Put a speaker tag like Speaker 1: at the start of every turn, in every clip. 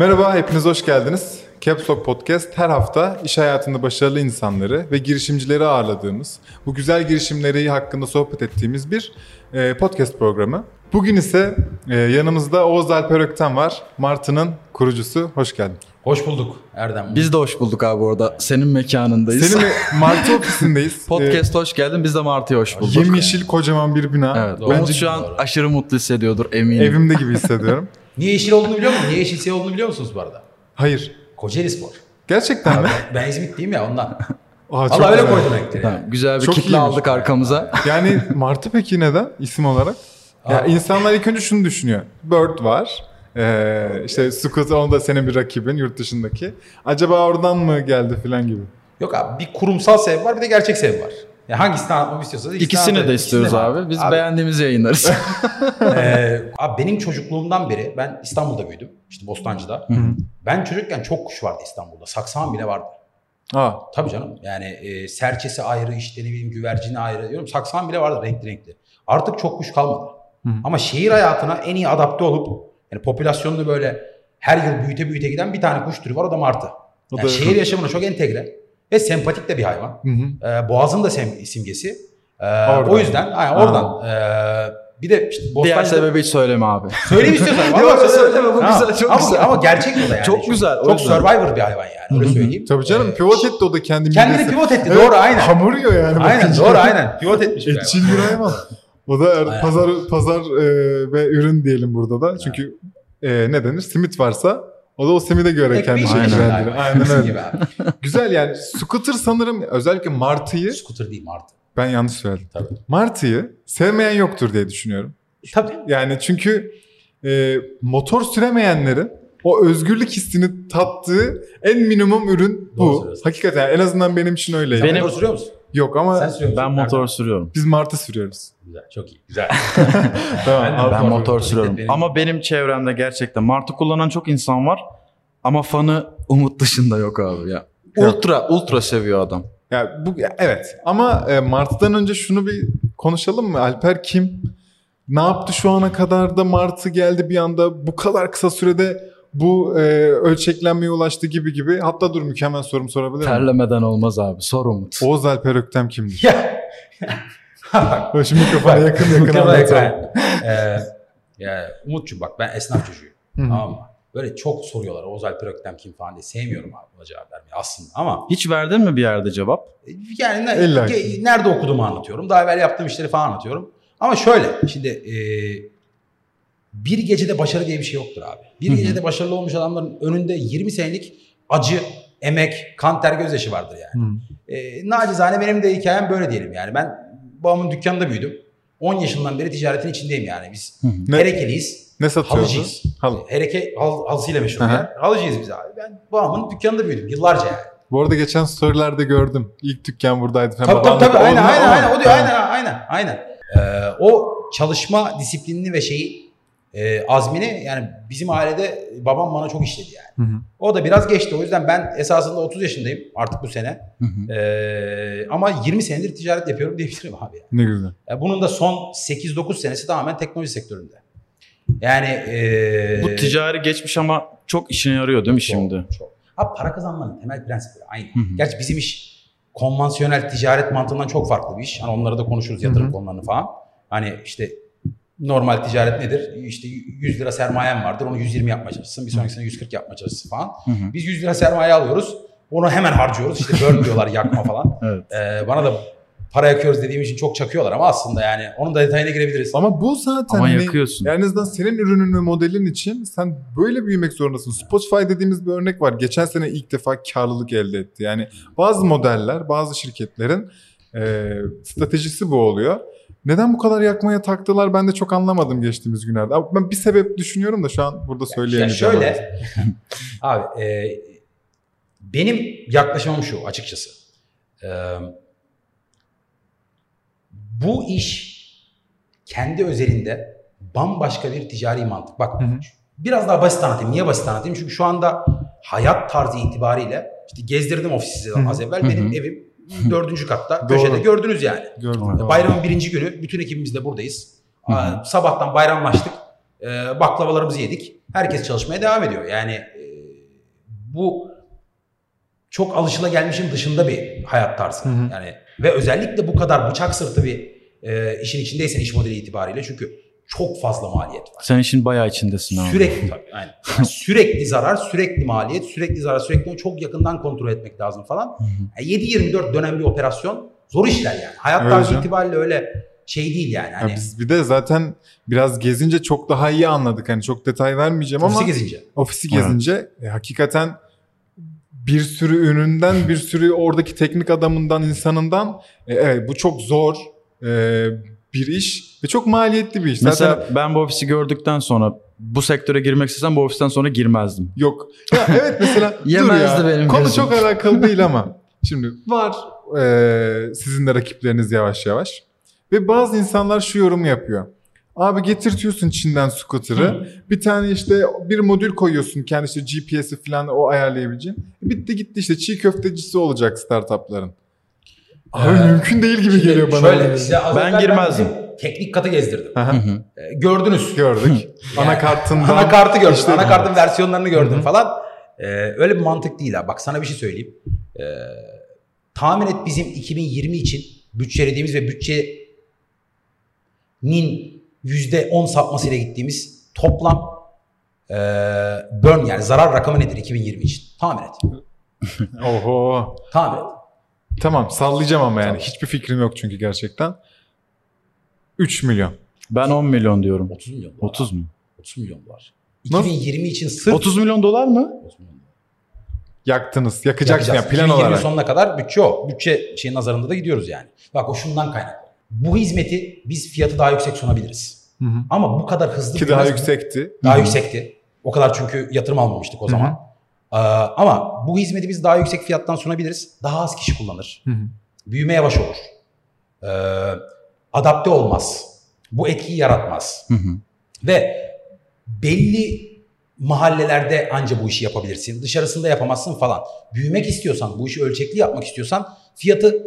Speaker 1: Merhaba, hepiniz hoş geldiniz. Caps Lock Podcast her hafta iş hayatında başarılı insanları ve girişimcileri ağırladığımız, bu güzel girişimleri hakkında sohbet ettiğimiz bir e, podcast programı. Bugün ise e, yanımızda Oğuz Alper Ökten var. Martı'nın kurucusu. Hoş geldin.
Speaker 2: Hoş bulduk Erdem.
Speaker 3: Biz de hoş bulduk abi orada. Senin mekanındayız.
Speaker 1: Senin Martı ofisindeyiz.
Speaker 3: Podcast hoş geldin. Biz de Martı'ya hoş bulduk.
Speaker 1: yemyeşil kocaman bir bina.
Speaker 3: Evet.
Speaker 2: Doğru.
Speaker 3: Umut şu an
Speaker 2: Doğru.
Speaker 3: aşırı mutlu hissediyordur eminim.
Speaker 1: Evimde gibi hissediyorum.
Speaker 2: Niye yeşil olduğunu biliyor musun? Niye yeşil siyah olduğunu biliyor musunuz bu arada?
Speaker 1: Hayır.
Speaker 2: Kocaeli Spor.
Speaker 1: Gerçekten mi?
Speaker 2: Ben İzmitliyim ya ondan.
Speaker 1: Aa, çok
Speaker 2: Allah öyle
Speaker 1: güzel.
Speaker 2: koydum renkleri.
Speaker 3: Tamam, güzel bir
Speaker 1: Çok
Speaker 3: kitle
Speaker 1: iyiymiş.
Speaker 3: aldık arkamıza.
Speaker 1: Yani Martı peki neden isim olarak? Ya
Speaker 2: Aa.
Speaker 1: insanlar ilk önce şunu düşünüyor. Bird var. Ee, işte Scooter o da senin bir rakibin yurt dışındaki. Acaba oradan mı geldi filan gibi.
Speaker 2: Yok abi bir kurumsal sebep var bir de gerçek sebep var. Ya hangisini anlatmamı istiyorsanız ikisini
Speaker 3: İkisini de istiyoruz
Speaker 2: İkisini
Speaker 3: abi. Biz
Speaker 2: Abi,
Speaker 3: beğendiğimizi yayınlarız.
Speaker 2: e, abi benim çocukluğumdan beri ben İstanbul'da büyüdüm. İşte Bostancı'da. Ben çocukken çok kuş vardı İstanbul'da. Saksağan bile vardı.
Speaker 1: Aa,
Speaker 2: Tabii canım. Yani e, serçesi ayrı, işte ne bileyim güvercini ayrı. Diyorum saksağan bile vardı renkli renkli. Artık çok kuş kalmadı. Ama şehir hayatına en iyi adapte olup yani popülasyonunu böyle her yıl büyüte büyüte giden bir tane kuş türü var o da martı.
Speaker 1: O
Speaker 2: Yani
Speaker 1: da-
Speaker 2: şehir yaşamına çok entegre ve sempatik de bir hayvan.
Speaker 1: hı hı.
Speaker 2: Ee, Boğaz'ın da sem- simgesi.
Speaker 1: Oradan.
Speaker 2: o yüzden aynen oradan. Ee, bir de işte
Speaker 3: Diğer
Speaker 2: Bostancı'da...
Speaker 3: sebebi hiç söyleme abi.
Speaker 2: Söyleyeyim istiyorsan.
Speaker 3: Yok,
Speaker 2: Vallahi
Speaker 3: söyleme, bu güzel, çok
Speaker 2: ama,
Speaker 3: güzel.
Speaker 2: Ama gerçek o da yani.
Speaker 3: Çok güzel,
Speaker 2: Çok
Speaker 3: yüzden.
Speaker 2: survivor bir hayvan yani öyle söyleyeyim.
Speaker 1: Tabii canım
Speaker 2: Ee,
Speaker 1: pivot etti o da kendi
Speaker 2: Kendini
Speaker 1: midesi.
Speaker 2: pivot etti
Speaker 1: Evet,
Speaker 2: doğru aynen.
Speaker 1: Hamur yiyor yani.
Speaker 2: Aynen
Speaker 1: bakınca.
Speaker 2: doğru aynen. Pivot etmiş bir.
Speaker 1: Etçil bir hayvan. O da er-
Speaker 2: Aynen.
Speaker 1: pazar pazar e, ve ürün diyelim burada da. Çünkü e, ne denir? Simit varsa o da o simide göre
Speaker 2: Ekmeği
Speaker 1: kendini
Speaker 2: çekiyor
Speaker 1: şekillendiriyor. Aynen
Speaker 2: Bizim
Speaker 1: öyle.
Speaker 2: gibi abi.
Speaker 1: Güzel yani. Scooter sanırım özellikle Martı'yı
Speaker 2: Scooter değil martı.
Speaker 1: ben yanlış söyledim.
Speaker 2: Tabii.
Speaker 1: Martı'yı sevmeyen yoktur diye düşünüyorum.
Speaker 2: Tabii.
Speaker 1: Yani çünkü e, motor süremeyenlerin o özgürlük hissini tattığı en minimum ürün bu. Hakikaten en azından benim için öyleydi.
Speaker 2: Benim...
Speaker 3: Benim-
Speaker 2: Motor sürüyor musun?
Speaker 1: Yok ama
Speaker 2: Sen sürüyor musun?
Speaker 3: Ben motor sürüyorum.
Speaker 1: biz Martı sürüyoruz.
Speaker 2: Güzel, çok iyi. Güzel.
Speaker 1: Tamam.
Speaker 2: Ben de-
Speaker 3: Ben
Speaker 2: Motor-
Speaker 3: motor sürüyorum.
Speaker 2: benim-
Speaker 3: Ama benim çevremde gerçekten Martı kullanan çok insan var. Ama fanı Umut dışında yok abi ya. Ultra, ultra seviyor adam.
Speaker 1: Ya bu evet ama e, Martı'dan önce şunu bir konuşalım mı? Alper kim? Ne yaptı şu ana kadar da Martı geldi bir anda bu kadar kısa sürede bu e, ölçeklenmeye ulaştı gibi gibi. Hatta dur mükemmel sorum sorabilir miyim?
Speaker 3: Terlemeden olmaz abi. Sor Umut.
Speaker 1: Oğuz Alper Öktem kimdir? Şimdi mikrofona yakın yakın anlatalım.
Speaker 2: Ee, ya, Umut'cum bak ben esnaf çocuğuyum. Tamam mı? Böyle çok soruyorlar Oğuz Alper Öktem kim falan diye. Sevmiyorum abi buna cevap vermeyi aslında ama
Speaker 3: Hiç verdin mi bir yerde cevap?
Speaker 2: yani ne-
Speaker 1: ki.
Speaker 2: ge- nerede okuduğumu anlatıyorum. Daha evvel yaptığım işleri falan anlatıyorum. Ama şöyle şimdi e, bir gecede başarı diye bir şey yoktur abi. Bir
Speaker 3: Hı hı.
Speaker 2: gecede başarılı olmuş adamların önünde 20 senelik acı, emek, kan ter gözyaşı vardır yani.
Speaker 1: Hı.
Speaker 2: E, nacizane benim de hikayem böyle diyelim yani. Ben babamın dükkanında büyüdüm. 10 yaşından beri ticaretin içindeyim yani. Biz
Speaker 1: Ne,
Speaker 2: Herekeliyiz.
Speaker 1: ne satıyordu?
Speaker 2: Halıcıyız.
Speaker 1: Halı.
Speaker 2: Hereke hal, halısıyla meşhur yer. Halıcıyız biz abi. Ben babamın dükkanında büyüdüm yıllarca yani.
Speaker 1: Bu arada geçen storylerde gördüm. İlk dükkan buradaydı.
Speaker 2: Tabii tabii tabii aynen aynen aynen o diyor aynen aynen aynen. Ee, o çalışma disiplinini ve şeyi e, azmini yani bizim ailede babam bana çok işledi yani.
Speaker 1: Hı hı.
Speaker 2: O da biraz geçti o yüzden ben esasında 30 yaşındayım artık bu sene.
Speaker 3: Hı hı.
Speaker 2: Ee, ama 20 senedir ticaret yapıyorum diyebilirim abi. Yani.
Speaker 1: Ne güzel.
Speaker 2: Ya bunun da son 8-9 senesi tamamen teknoloji sektöründe. Yani e,
Speaker 3: Bu ticari geçmiş ama çok işine yarıyor değil mi şimdi?
Speaker 2: Çok, çok. Abi para kazanmanın temel prensipleri aynı.
Speaker 3: Hı hı.
Speaker 2: Gerçi bizim iş konvansiyonel ticaret mantığından çok farklı bir iş. Hani onları da konuşuruz yatırım
Speaker 1: Hı hı.
Speaker 2: konularını falan. Hani işte normal ticaret nedir? İşte 100 lira sermayen vardır. Onu 120 yapmaya çalışırsın. Bir sonrakisine 140 yapmaya çalışırsın falan.
Speaker 3: Hı hı.
Speaker 2: Biz 100 lira sermaye alıyoruz. Onu hemen harcıyoruz. İşte burn diyorlar yakma falan.
Speaker 3: Evet.
Speaker 2: Ee, bana da para yakıyoruz dediğim için çok çakıyorlar ama aslında yani onun da detayına girebiliriz.
Speaker 1: Ama bu zaten
Speaker 3: Ama
Speaker 1: ne-
Speaker 3: yakıyorsun.
Speaker 1: Yani en azından senin ürünün ve modelin için sen böyle büyümek zorundasın. Spotify dediğimiz bir örnek var. Geçen sene ilk defa karlılık elde etti. Yani bazı modeller, bazı şirketlerin e, stratejisi bu oluyor. Neden bu kadar yakmaya taktılar ben de çok anlamadım geçtiğimiz günlerde. Ben bir sebep düşünüyorum da şu an burada
Speaker 2: Ya
Speaker 1: söyleyemeyeceğim.
Speaker 2: şöyle abi e, benim yaklaşımım şu açıkçası. E, bu iş kendi özelinde bambaşka bir ticari mantık. Bak
Speaker 1: Hı hı.
Speaker 2: biraz daha basit anlatayım. Niye basit anlatayım? Çünkü şu anda hayat tarzı itibariyle işte gezdirdim ofisi size
Speaker 1: Hı hı.
Speaker 2: az evvel.
Speaker 3: Hı hı.
Speaker 2: Benim evim dördüncü katta. Köşede gördünüz yani.
Speaker 1: Gördüm.
Speaker 2: Bayramın birinci günü bütün ekibimiz de buradayız.
Speaker 3: Hı hı.
Speaker 2: Aa, Sabahtan bayramlaştık. Ee, baklavalarımızı yedik. Herkes çalışmaya devam ediyor. Yani e, bu çok alışılagelmişin dışında bir hayat tarzı. Yani ve özellikle bu kadar bıçak sırtı bir e, işin içindeysen iş modeli itibariyle çünkü çok fazla maliyet var.
Speaker 3: Sen işin bayağı içindesin abi.
Speaker 2: Sürekli tabii. aynen. Yani sürekli zarar, sürekli maliyet, sürekli zarar, sürekli çok yakından kontrol etmek lazım falan. Yani 7-24 dönem bir operasyon zor işler yani. Hayat tarzı
Speaker 1: canım.
Speaker 2: itibariyle öyle şey değil yani.
Speaker 1: Ya
Speaker 2: Hani
Speaker 1: biz bir de zaten biraz gezince çok daha iyi anladık. Hani çok detay vermeyeceğim
Speaker 2: ofisi
Speaker 1: ama
Speaker 2: gezince.
Speaker 1: ofisi gezince e, hakikaten bir sürü üründen, bir sürü oradaki teknik adamından, insanından e, evet bu çok zor e, bir iş ve çok maliyetli bir iş.
Speaker 3: Mesela
Speaker 1: Zaten
Speaker 3: ben bu ofisi gördükten sonra bu sektöre girmek istesem bu ofisten sonra girmezdim.
Speaker 1: yok. Ya evet mesela dur ya.
Speaker 3: benim
Speaker 1: Konu
Speaker 3: gözüm.
Speaker 1: çok alakalı değil ama şimdi var e, sizin de rakipleriniz yavaş yavaş ve bazı insanlar şu yorumu yapıyor. Abi getirtiyorsun Çin'den scooter'ı. Bir tane işte bir modül koyuyorsun kendi işte GPS'i falan o ayarlayabileceğin. Bitti gitti işte çiğ köftecisi olacak startupların. Abi
Speaker 2: Ee,
Speaker 1: mümkün değil gibi
Speaker 2: Şimdi
Speaker 1: geliyor bana.
Speaker 2: Şöyle az
Speaker 3: Ben girmezdim.
Speaker 2: teknik katı gezdirdim. Ee, gördünüz.
Speaker 1: Gördük.
Speaker 2: Yani
Speaker 1: Anakartından.
Speaker 2: Anakartı gördüm.
Speaker 1: işte-
Speaker 2: Anakartın versiyonlarını gördüm
Speaker 1: Hı hı.
Speaker 2: falan. Ee, öyle bir mantık değil ha. Bak sana bir şey söyleyeyim. Ee, tahmin et bizim 2020 için bütçelediğimiz ve bütçenin %10 sapmasıyla gittiğimiz toplam ee, burn yani zarar rakamı nedir 2020 için? Tahmin et.
Speaker 1: Oho.
Speaker 2: Tahmin et.
Speaker 1: Tamam sallayacağım ama yani
Speaker 2: Tamam.
Speaker 1: hiçbir fikrim yok çünkü gerçekten. 3 milyon.
Speaker 3: Ben 10 milyon diyorum.
Speaker 2: 30 milyon dolar.
Speaker 3: 30 mu?
Speaker 2: 30 milyon.
Speaker 1: Nasıl?
Speaker 2: 2020 için sırf
Speaker 3: 30 milyon dolar mı?
Speaker 2: 30 milyon.
Speaker 1: Yaktınız. Yakacaksın
Speaker 2: Yapacağız.
Speaker 1: ya plan
Speaker 2: 2020
Speaker 1: olarak.
Speaker 2: sonuna kadar bütçe o. Bütçe şeyin nazarında da gidiyoruz yani. Bak o şundan kaynaklı. Bu hizmeti biz fiyatı daha yüksek sunabiliriz.
Speaker 1: Hı hı.
Speaker 2: Ama bu kadar hızlı
Speaker 1: Ki daha yüksekti.
Speaker 2: Daha yüksekti. O kadar çünkü yatırım almamıştık o
Speaker 1: Hı hı.
Speaker 2: Ee, ama bu hizmeti biz daha yüksek fiyattan sunabiliriz. Daha az kişi kullanır.
Speaker 1: Hı hı.
Speaker 2: Büyüme yavaş olur. Ee, adapte olmaz. Bu etkiyi yaratmaz.
Speaker 3: Hı hı.
Speaker 2: Ve belli mahallelerde anca bu işi yapabilirsin. Dışarısında yapamazsın falan. Büyümek istiyorsan, bu işi ölçekli yapmak istiyorsan fiyatı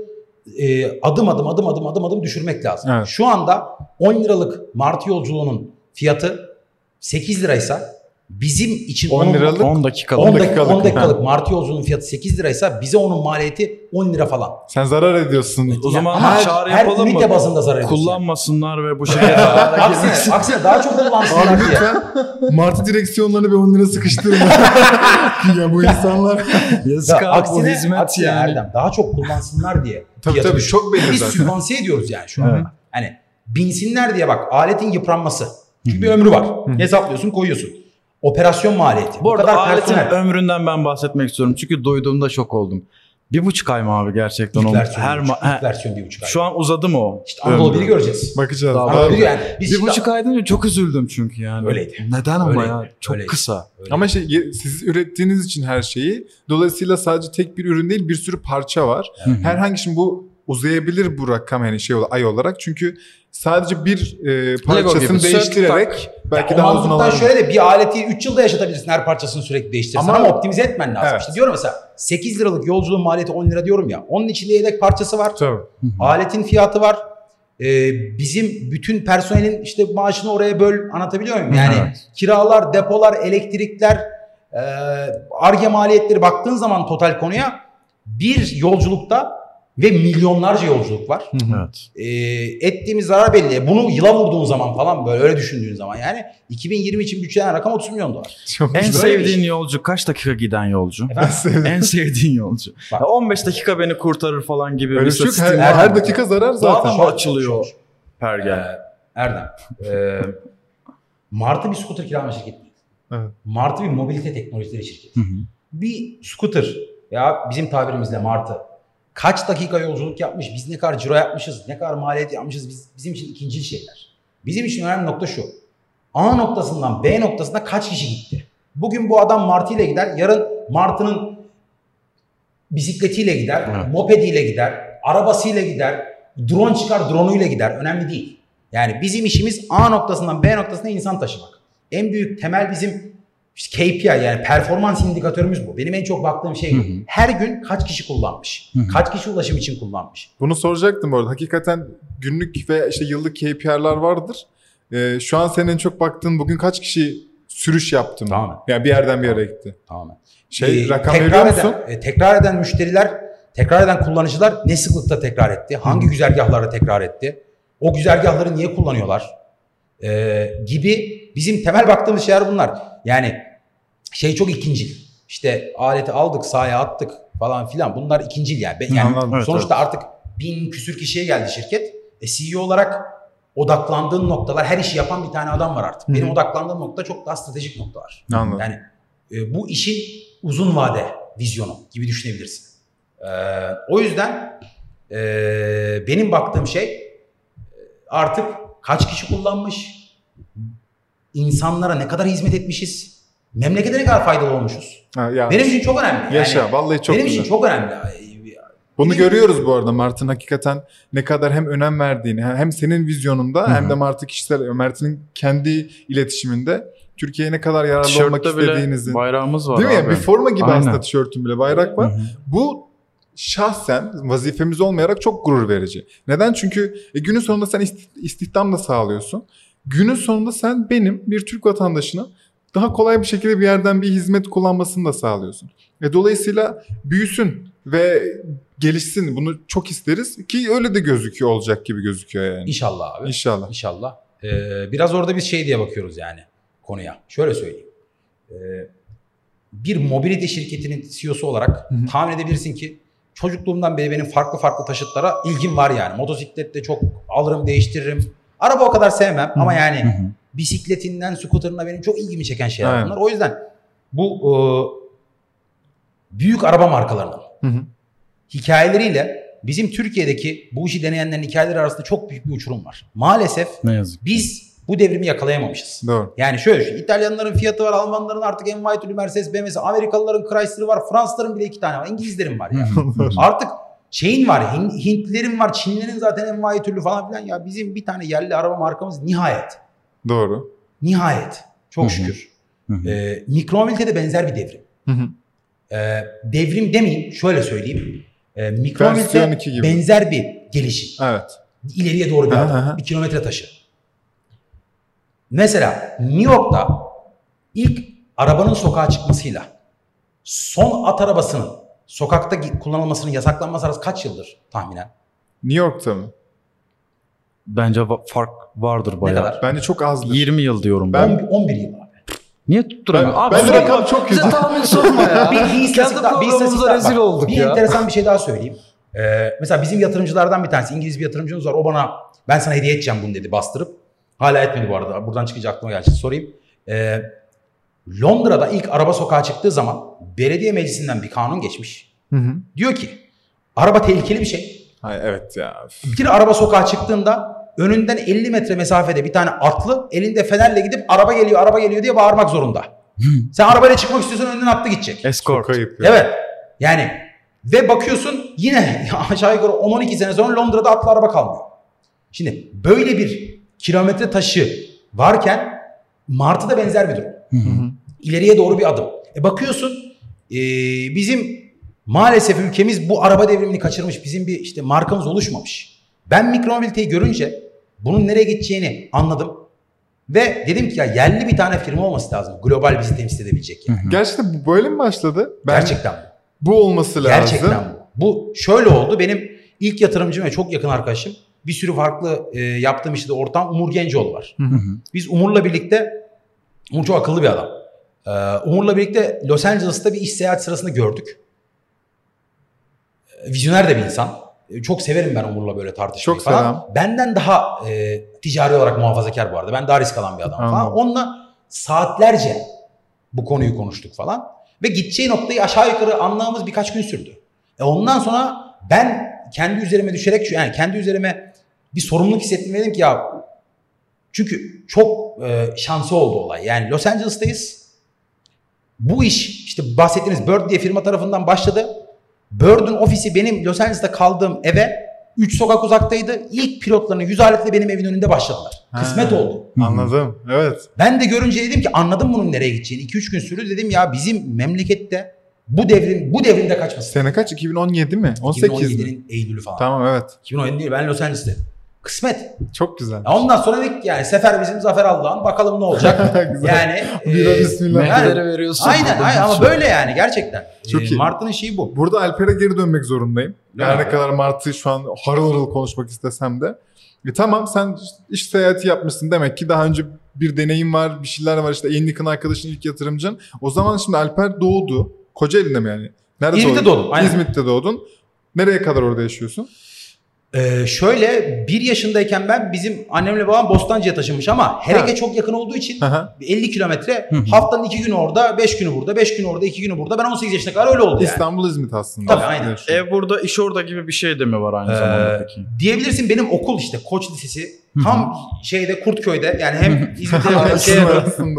Speaker 2: e, adım adım adım adım adım adım düşürmek lazım.
Speaker 1: Evet.
Speaker 2: Şu anda 10 liralık Martı yolculuğunun fiyatı 8 liraysa bizim için
Speaker 1: 10
Speaker 2: onun-
Speaker 1: liralık
Speaker 3: 10 dakikalık.
Speaker 2: 10
Speaker 1: 10
Speaker 2: dakikalık,
Speaker 1: dakikalık.
Speaker 2: 10 dakikalık Martı yolculuğunun fiyatı 8 liraysa bize onun maliyeti 10 lira falan.
Speaker 1: Sen zarar ediyorsun.
Speaker 3: O zaman
Speaker 2: Ama
Speaker 3: çağrı
Speaker 2: her
Speaker 3: yapalım mı?
Speaker 2: bazında zarar ediyorsun.
Speaker 3: Kullanmasınlar ve bu şirkete
Speaker 2: aksine, aksine daha çok kullansınlar
Speaker 1: Abi
Speaker 2: diye.
Speaker 1: lütfen Martı direksiyonlarını bir 10 lira sıkıştırma. ya bu insanlar.
Speaker 3: Yazık
Speaker 2: Ya
Speaker 3: bu
Speaker 2: aksine,
Speaker 3: hizmet
Speaker 2: aksine
Speaker 3: yani.
Speaker 2: Erdem, daha çok kullansınlar diye.
Speaker 1: Tabii tabii
Speaker 2: düşün.
Speaker 1: çok belli
Speaker 2: Biz
Speaker 1: zaten.
Speaker 2: sübvanse ediyoruz yani şu anda. Hani binsinler diye bak aletin yıpranması. Çünkü bir ömrü var. Hesaplıyorsun koyuyorsun. Operasyon maliyeti.
Speaker 3: Bu arada aletin
Speaker 2: personel.
Speaker 3: ömründen ben bahsetmek istiyorum. Çünkü duyduğumda şok oldum. Bir buçuk ay mı abi gerçekten?
Speaker 2: İlk
Speaker 3: o?
Speaker 2: versiyon,
Speaker 3: Her
Speaker 2: buçuk,
Speaker 3: ma-
Speaker 2: ilk versiyon bir buçuk ay.
Speaker 3: Şu an uzadı mı o?
Speaker 2: işte Anadolu
Speaker 3: ömrü?
Speaker 2: biri göreceğiz.
Speaker 1: Bakacağız.
Speaker 3: Daha
Speaker 2: Anadolu yani. Biz
Speaker 3: Bir
Speaker 2: şimdi-
Speaker 3: buçuk ay deyince çok üzüldüm çünkü yani.
Speaker 2: Öyleydi.
Speaker 3: Neden ama
Speaker 2: Öyleydi.
Speaker 3: ya? Çok
Speaker 2: Öyleydi.
Speaker 3: kısa.
Speaker 2: Öyle.
Speaker 1: Ama şey siz ürettiğiniz için her şeyi dolayısıyla sadece tek bir ürün değil bir sürü parça var. Herhangi şimdi bu uzayabilir bu rakam yani şey olarak ay olarak çünkü sadece bir e, parçasını değiştirerek belki
Speaker 2: Ya
Speaker 1: daha uzun alabilir.
Speaker 2: şöyle de bir aleti 3 yılda yaşatabilirsin her parçasını sürekli değiştirirsen
Speaker 1: Ama-
Speaker 2: ama, optimize etmen lazım.
Speaker 1: Evet.
Speaker 2: İşte diyorum mesela 8 liralık yolculuğun maliyeti 10 lira diyorum ya. Onun içinde yedek parçası var.
Speaker 1: Tabii.
Speaker 2: Aletin fiyatı var. Ee, bizim bütün personelin işte maaşını oraya böl anlatabiliyor muyum? Yani
Speaker 3: Evet.
Speaker 2: kiralar, depolar, elektrikler, e, arge maliyetleri baktığın zaman total konuya bir yolculukta ve milyonlarca yolculuk var.
Speaker 3: Evet.
Speaker 2: Ee, ettiğimiz zarar belli. Bunu yıla vurduğun zaman falan böyle öyle düşündüğün zaman yani 2020 için bütçelenen rakam 30 milyon dolar.
Speaker 1: Çok
Speaker 3: En sevdiğin yolcu kaç dakika giden yolcu? En sevdiğin yolcu.
Speaker 2: Bak.
Speaker 3: Ya 15 dakika beni kurtarır falan gibi
Speaker 1: Öyle
Speaker 3: bir
Speaker 1: şey. Her, her
Speaker 3: mı?
Speaker 1: dakika zarar zaten.
Speaker 3: Daha da açılıyor pergel.
Speaker 2: Ee, Erdem. e, Martı bir scooter kiralama şirketi.
Speaker 1: Evet.
Speaker 2: Martı bir mobilite teknolojileri şirketi.
Speaker 3: Hı hı.
Speaker 2: Bir scooter ya bizim tabirimizle Martı kaç dakika yolculuk yapmış, biz ne kadar ciro yapmışız, ne kadar maliyet yapmışız biz, bizim için ikinci şeyler. Bizim için önemli nokta şu. A noktasından B noktasına kaç kişi gitti? Bugün bu adam Martı ile gider, yarın Martı'nın bisikletiyle gider,
Speaker 3: Evet.
Speaker 2: mopediyle gider, arabasıyla gider, drone çıkar drone'uyla gider. Önemli değil. Yani bizim işimiz A noktasından B noktasına insan taşımak. En büyük temel bizim işte KPI yani performans indikatörümüz bu. Benim en çok baktığım şey.
Speaker 3: Hı hı.
Speaker 2: Her gün kaç kişi kullanmış?
Speaker 3: Hı hı.
Speaker 2: Kaç kişi ulaşım için kullanmış?
Speaker 1: Bunu soracaktım bu arada. Hakikaten günlük ve işte yıllık KPI'ler vardır. Ee, şu an senin en çok baktığın bugün kaç kişi sürüş yaptı mı?
Speaker 2: Tamamen.
Speaker 1: Yani bir yerden bir yere gitti.
Speaker 2: Tamamen.
Speaker 1: Şey
Speaker 2: Ee,
Speaker 1: rakam
Speaker 2: tekrar
Speaker 1: veriyor
Speaker 2: eden,
Speaker 1: musun?
Speaker 2: e, tekrar eden müşteriler, tekrar eden kullanıcılar ne sıklıkta tekrar etti? Hangi güzergahlarda tekrar etti? O güzergahları niye kullanıyorlar? Ee, gibi bizim temel baktığımız şeyler bunlar. Yani şey çok ikincil. İşte aleti aldık, sahaya attık falan filan. Bunlar ikincil yani. Ben- yani
Speaker 1: Anladım.
Speaker 3: Evet,
Speaker 2: sonuçta artık bin küsür kişiye geldi şirket. E, CEO olarak odaklandığın noktalar, her işi yapan bir tane adam var artık.
Speaker 1: Hı hı.
Speaker 2: Benim odaklandığım nokta çok daha stratejik noktalar.
Speaker 1: Anladım.
Speaker 2: Yani e, bu işin uzun vade vizyonu gibi düşünebilirsin. E, o yüzden e, benim baktığım şey e, artık kaç kişi kullanmış, insanlara ne kadar hizmet etmişiz, memlekete ne kadar faydalı olmuşuz.
Speaker 1: Ha, ya,
Speaker 2: Benim için çok önemli. Yani
Speaker 1: yaşa vallahi çok
Speaker 2: benim
Speaker 1: güzel.
Speaker 2: için çok önemli.
Speaker 1: Bunu
Speaker 2: Benim-
Speaker 1: görüyoruz bu arada Mart'ın hakikaten ne kadar hem önem verdiğini hem senin vizyonunda
Speaker 3: Hı hı.
Speaker 1: hem de Mart'ın kişisel Mert'in kendi iletişiminde Türkiye'ye ne kadar yararlı olmak
Speaker 3: Tişörtte bile
Speaker 1: istediğinizi.
Speaker 3: bayrağımız var
Speaker 1: Değil mi?
Speaker 3: abi.
Speaker 1: ya? Bir forma gibi
Speaker 3: Aynen.
Speaker 1: aslında tişörtün bile bayrak var.
Speaker 3: Hı hı.
Speaker 1: Bu şahsen vazifemiz olmayarak çok gurur verici. Neden? Çünkü e, günün sonunda sen isti- istihdam da sağlıyorsun. Günün sonunda sen benim bir Türk vatandaşına daha kolay bir şekilde bir yerden bir hizmet kullanmasını da sağlıyorsun. E, dolayısıyla büyüsün ve gelişsin. Bunu çok isteriz ki öyle de gözüküyor olacak gibi gözüküyor yani.
Speaker 2: İnşallah abi.
Speaker 1: İnşallah.
Speaker 2: İnşallah. Ee, biraz orada biz şey diye bakıyoruz yani konuya. Şöyle söyleyeyim. Ee, bir mobilite şirketinin CEO'su olarak
Speaker 1: Hı hı.
Speaker 2: tahmin edebilirsin ki çocukluğumdan beri benim farklı farklı taşıtlara ilgim var yani. Motosiklette çok alırım değiştiririm. Araba o kadar sevmem ama yani
Speaker 3: Hı hı.
Speaker 2: bisikletinden scooterına benim çok ilgimi çeken şeyler
Speaker 1: Aynen.
Speaker 2: bunlar. O yüzden bu e, büyük araba markalarının hikayeleriyle bizim Türkiye'deki bu işi deneyenlerin hikayeleri arasında çok büyük bir uçurum var. Maalesef
Speaker 3: Ne yazık.
Speaker 2: biz bu devrimi yakalayamamışız.
Speaker 1: Doğru.
Speaker 2: Yani şöyle düşün. İtalyanların fiyatı var, Almanların artık envai Mercedes, BMW'si, Amerikalıların Chrysler'ı var, Fransızların bile iki tane var, İngilizlerin var ya. artık şeyin var, Hin- Hintlilerin var, Çinlilerin zaten envai türlü falan filan. Ya bizim bir tane yerli araba markamız nihayet.
Speaker 1: Doğru.
Speaker 2: Nihayet. Çok
Speaker 3: Hı hı.
Speaker 2: şükür.
Speaker 3: Hı hı.
Speaker 2: Ee, mikromobilite de benzer bir devrim. Ee, devrim demeyeyim, şöyle söyleyeyim. Ee, mikromobilite benzer bir gelişim.
Speaker 1: Evet.
Speaker 2: İleriye doğru bir adım. Bir kilometre taşı. Mesela New York'ta ilk arabanın sokağa çıkmasıyla son at arabasının sokakta kullanılmasının yasaklanması arası kaç yıldır tahminen?
Speaker 1: New York'ta mı?
Speaker 3: Bence va- fark vardır bayağı.
Speaker 2: kadar?
Speaker 1: Bence çok azdır.
Speaker 3: 20 yıl diyorum
Speaker 1: Ben-
Speaker 3: ben.
Speaker 2: 11, 11 yıl abi.
Speaker 3: Niye tutturamıyorum?
Speaker 1: Ben-
Speaker 3: Abi
Speaker 1: ben de rakam çok
Speaker 3: Bize
Speaker 1: kötü.
Speaker 3: tahmin sorma ya.
Speaker 2: bir, bir istatistik daha- bir istatistik
Speaker 3: rezil
Speaker 2: bak,
Speaker 3: olduk
Speaker 2: bir
Speaker 3: ya.
Speaker 2: enteresan bir şey daha söyleyeyim. Ee, mesela bizim yatırımcılardan bir tanesi İngiliz bir yatırımcımız var. O bana ben sana hediye edeceğim bunu dedi bastırıp. Hala etmedi bu arada. Buradan çıkınca aklıma geldi. Sorayım. Ee, Londra'da ilk araba sokağa çıktığı zaman belediye meclisinden bir kanun geçmiş.
Speaker 1: Hı hı.
Speaker 2: Diyor ki araba tehlikeli bir şey.
Speaker 1: Ay, evet ya.
Speaker 2: Bir araba sokağa çıktığında önünden 50 metre mesafede bir tane atlı elinde fenerle gidip araba geliyor araba geliyor diye bağırmak zorunda. Sen arabayla çıkmak istiyorsan önden atlı gidecek.
Speaker 3: Escort.
Speaker 1: Çok ayıp ya.
Speaker 2: Evet. Yani ve bakıyorsun yine aşağı yukarı 10-12 sene sonra Londra'da atlı araba kalmıyor. Şimdi böyle bir kilometre taşı varken Martı da benzer bir durum.
Speaker 3: Hı hı.
Speaker 2: İleriye doğru bir adım. E bakıyorsun e, bizim maalesef ülkemiz bu araba devrimini kaçırmış. Bizim bir işte markamız oluşmamış. Ben mikromobiliteyi görünce bunun nereye gideceğini anladım. Ve dedim ki ya yerli bir tane firma olması lazım. Global bizi temsil edebilecek yani.
Speaker 1: Gerçekten bu böyle mi başladı? Ben,
Speaker 2: Gerçekten bu.
Speaker 1: Bu olması lazım.
Speaker 2: Gerçekten bu. Bu şöyle oldu. Benim ilk yatırımcım ve çok yakın arkadaşım. Bir sürü farklı e, yaptığım işte ortam Umur Gencoğlu var.
Speaker 3: Hı hı.
Speaker 2: Biz Umur'la birlikte, Umur çok akıllı bir adam. Ee, Umur'la birlikte Los Angeles'ta bir iş seyahat sırasında gördük. Ee, Vizyoner de bir insan. Ee, Çok severim ben Umur'la böyle tartışmayı
Speaker 1: Çok
Speaker 2: falan.
Speaker 1: selam.
Speaker 2: Benden daha e, ticari olarak muhafazakar bu arada. Ben daha risk alan bir adam falan. Onunla saatlerce bu konuyu konuştuk falan. Ve gideceği noktayı aşağı yukarı anlamamız birkaç gün sürdü. E ondan sonra ben kendi üzerime düşerek yani kendi üzerime bir sorumluluk dedim ki ya çünkü çok e, şansı oldu olay. Yani Los Angeles'tayız. Bu iş işte bahsettiğiniz Bird diye firma tarafından başladı. Bird'ün ofisi benim Los Angeles'ta kaldığım eve 3 sokak uzaktaydı. İlk pilotlarını 100 aletle benim evin önünde başladılar. Kısmet
Speaker 1: Ha.
Speaker 2: oldu.
Speaker 1: Anladım. Evet.
Speaker 2: Ben de görünce dedim ki anladım bunun nereye gideceğini. 2-3 gün sürdü dedim ya bizim memlekette bu devrim bu devrimde kaçmasın.
Speaker 1: Sene kaç? 2017 mi? 18 mi?
Speaker 2: 2017'nin Eylül'ü falan.
Speaker 1: Tamam evet.
Speaker 2: 2017 değil ben Los Angeles'taydım. Kısmet.
Speaker 1: Çok güzel.
Speaker 2: Ya Ondan sonra dedik yani sefer bizim zafer Allah'ın bakalım ne olacak. Yani
Speaker 1: Bira
Speaker 2: e,
Speaker 1: bismillah.
Speaker 2: yani-
Speaker 3: veriyorsun.
Speaker 2: aynen, aynen ama böyle yani gerçekten.
Speaker 1: Çok
Speaker 2: Ee,
Speaker 1: iyi.
Speaker 2: Martı'nın şeyi bu.
Speaker 1: Burada Alper'e geri dönmek zorundayım.
Speaker 2: Ne
Speaker 1: Her ne
Speaker 2: abi?
Speaker 1: kadar Martı şu an harıl harıl konuşmak istesem de. E tamam sen iş seyahati yapmışsın demek ki daha önce bir deneyim var, bir şeyler var işte en yakın arkadaşın ilk yatırımcın. O zaman şimdi Alper doğdu. Kocaeli'nde mi yani? Nerede
Speaker 2: İzmit'te
Speaker 1: doğdun?
Speaker 2: doğdum, aynen.
Speaker 1: İzmit'te doğdun. Nereye kadar orada yaşıyorsun?
Speaker 2: Ee, şöyle bir yaşındayken ben bizim annemle babam Bostancı'ya taşınmış ama Hereke çok yakın olduğu için
Speaker 1: hı.
Speaker 2: 50 kilometre haftanın 2 günü orada 5 günü burada 5 günü orada 2 günü burada ben 18 yaşına kadar öyle oldu yani.
Speaker 1: İstanbul İzmit aslında.
Speaker 2: Tabii, aynen.
Speaker 3: Ev burada iş orada gibi bir şey de mi var aynı
Speaker 2: Ee,
Speaker 3: zamanda peki?
Speaker 2: Diyebilirsin benim okul işte Koç Lisesi tam şeyde Kurtköy'de yani hem İzmit'e yakın şeye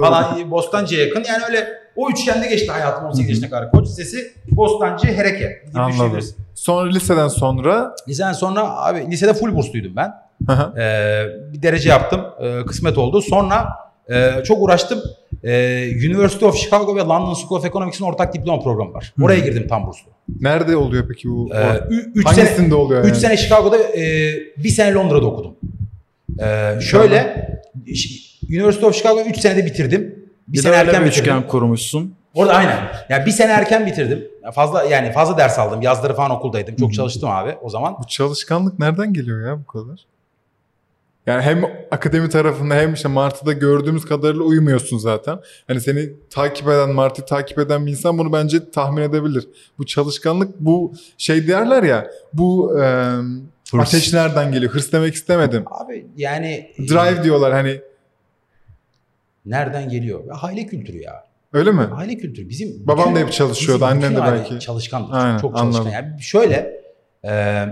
Speaker 2: falan Bostancı'ya yakın yani öyle o üçgende geçti hayatım 18 yaşına kadar. Koç Lisesi, Bostancı, Hereke gibi
Speaker 1: Anladım.
Speaker 2: düşünebilirsin.
Speaker 1: Sonra liseden sonra
Speaker 2: Liseden sonra abi lisede full bursluydum ben.
Speaker 1: Hı hı.
Speaker 2: Ee, bir derece yaptım. Ee, kısmet oldu. Sonra e, çok uğraştım. Ee, University of Chicago ve London School of Economics'in ortak diploma programı var. Oraya girdim tam burslu.
Speaker 1: nerede oluyor peki bu?
Speaker 2: Ee, 3 sene
Speaker 1: Hangisinde oluyor
Speaker 2: 3
Speaker 1: yani?
Speaker 2: sene Chicago'da, e, bir sene Londra'da okudum. Ee, şöyle University of Chicago'yu 3 senede bitirdim. Bir
Speaker 3: Bir de
Speaker 2: sene erken
Speaker 3: bir
Speaker 2: bitirdim.
Speaker 3: üçgen kurmuşsun.
Speaker 2: Orada aynen. Yani bir sene erken bitirdim. Fazla yani fazla ders aldım. Yazları falan okuldaydım. Çok çalıştım abi o zaman.
Speaker 1: Bu çalışkanlık nereden geliyor ya bu kadar? Yani hem akademi tarafında hem işte Martı'da gördüğümüz kadarıyla uyumuyorsun zaten. Hani seni takip eden, Martı'yı takip eden bir insan bunu bence tahmin edebilir. Bu çalışkanlık, bu şey derler ya, bu e,
Speaker 3: Hırs.
Speaker 1: ateş nereden geliyor? Hırs demek istemedim.
Speaker 2: Abi yani
Speaker 1: Drive diyorlar hani,
Speaker 2: nereden geliyor? Ya, aile kültürü ya.
Speaker 1: Öyle mi?
Speaker 2: Aile kültürü. Bizim bütün-
Speaker 1: da hep çalışıyordu,
Speaker 2: bütün
Speaker 1: de belki.
Speaker 2: Çalışkandır.
Speaker 1: Aynen,
Speaker 2: çok çalışkan.
Speaker 1: anladım.
Speaker 2: Yani şöyle e,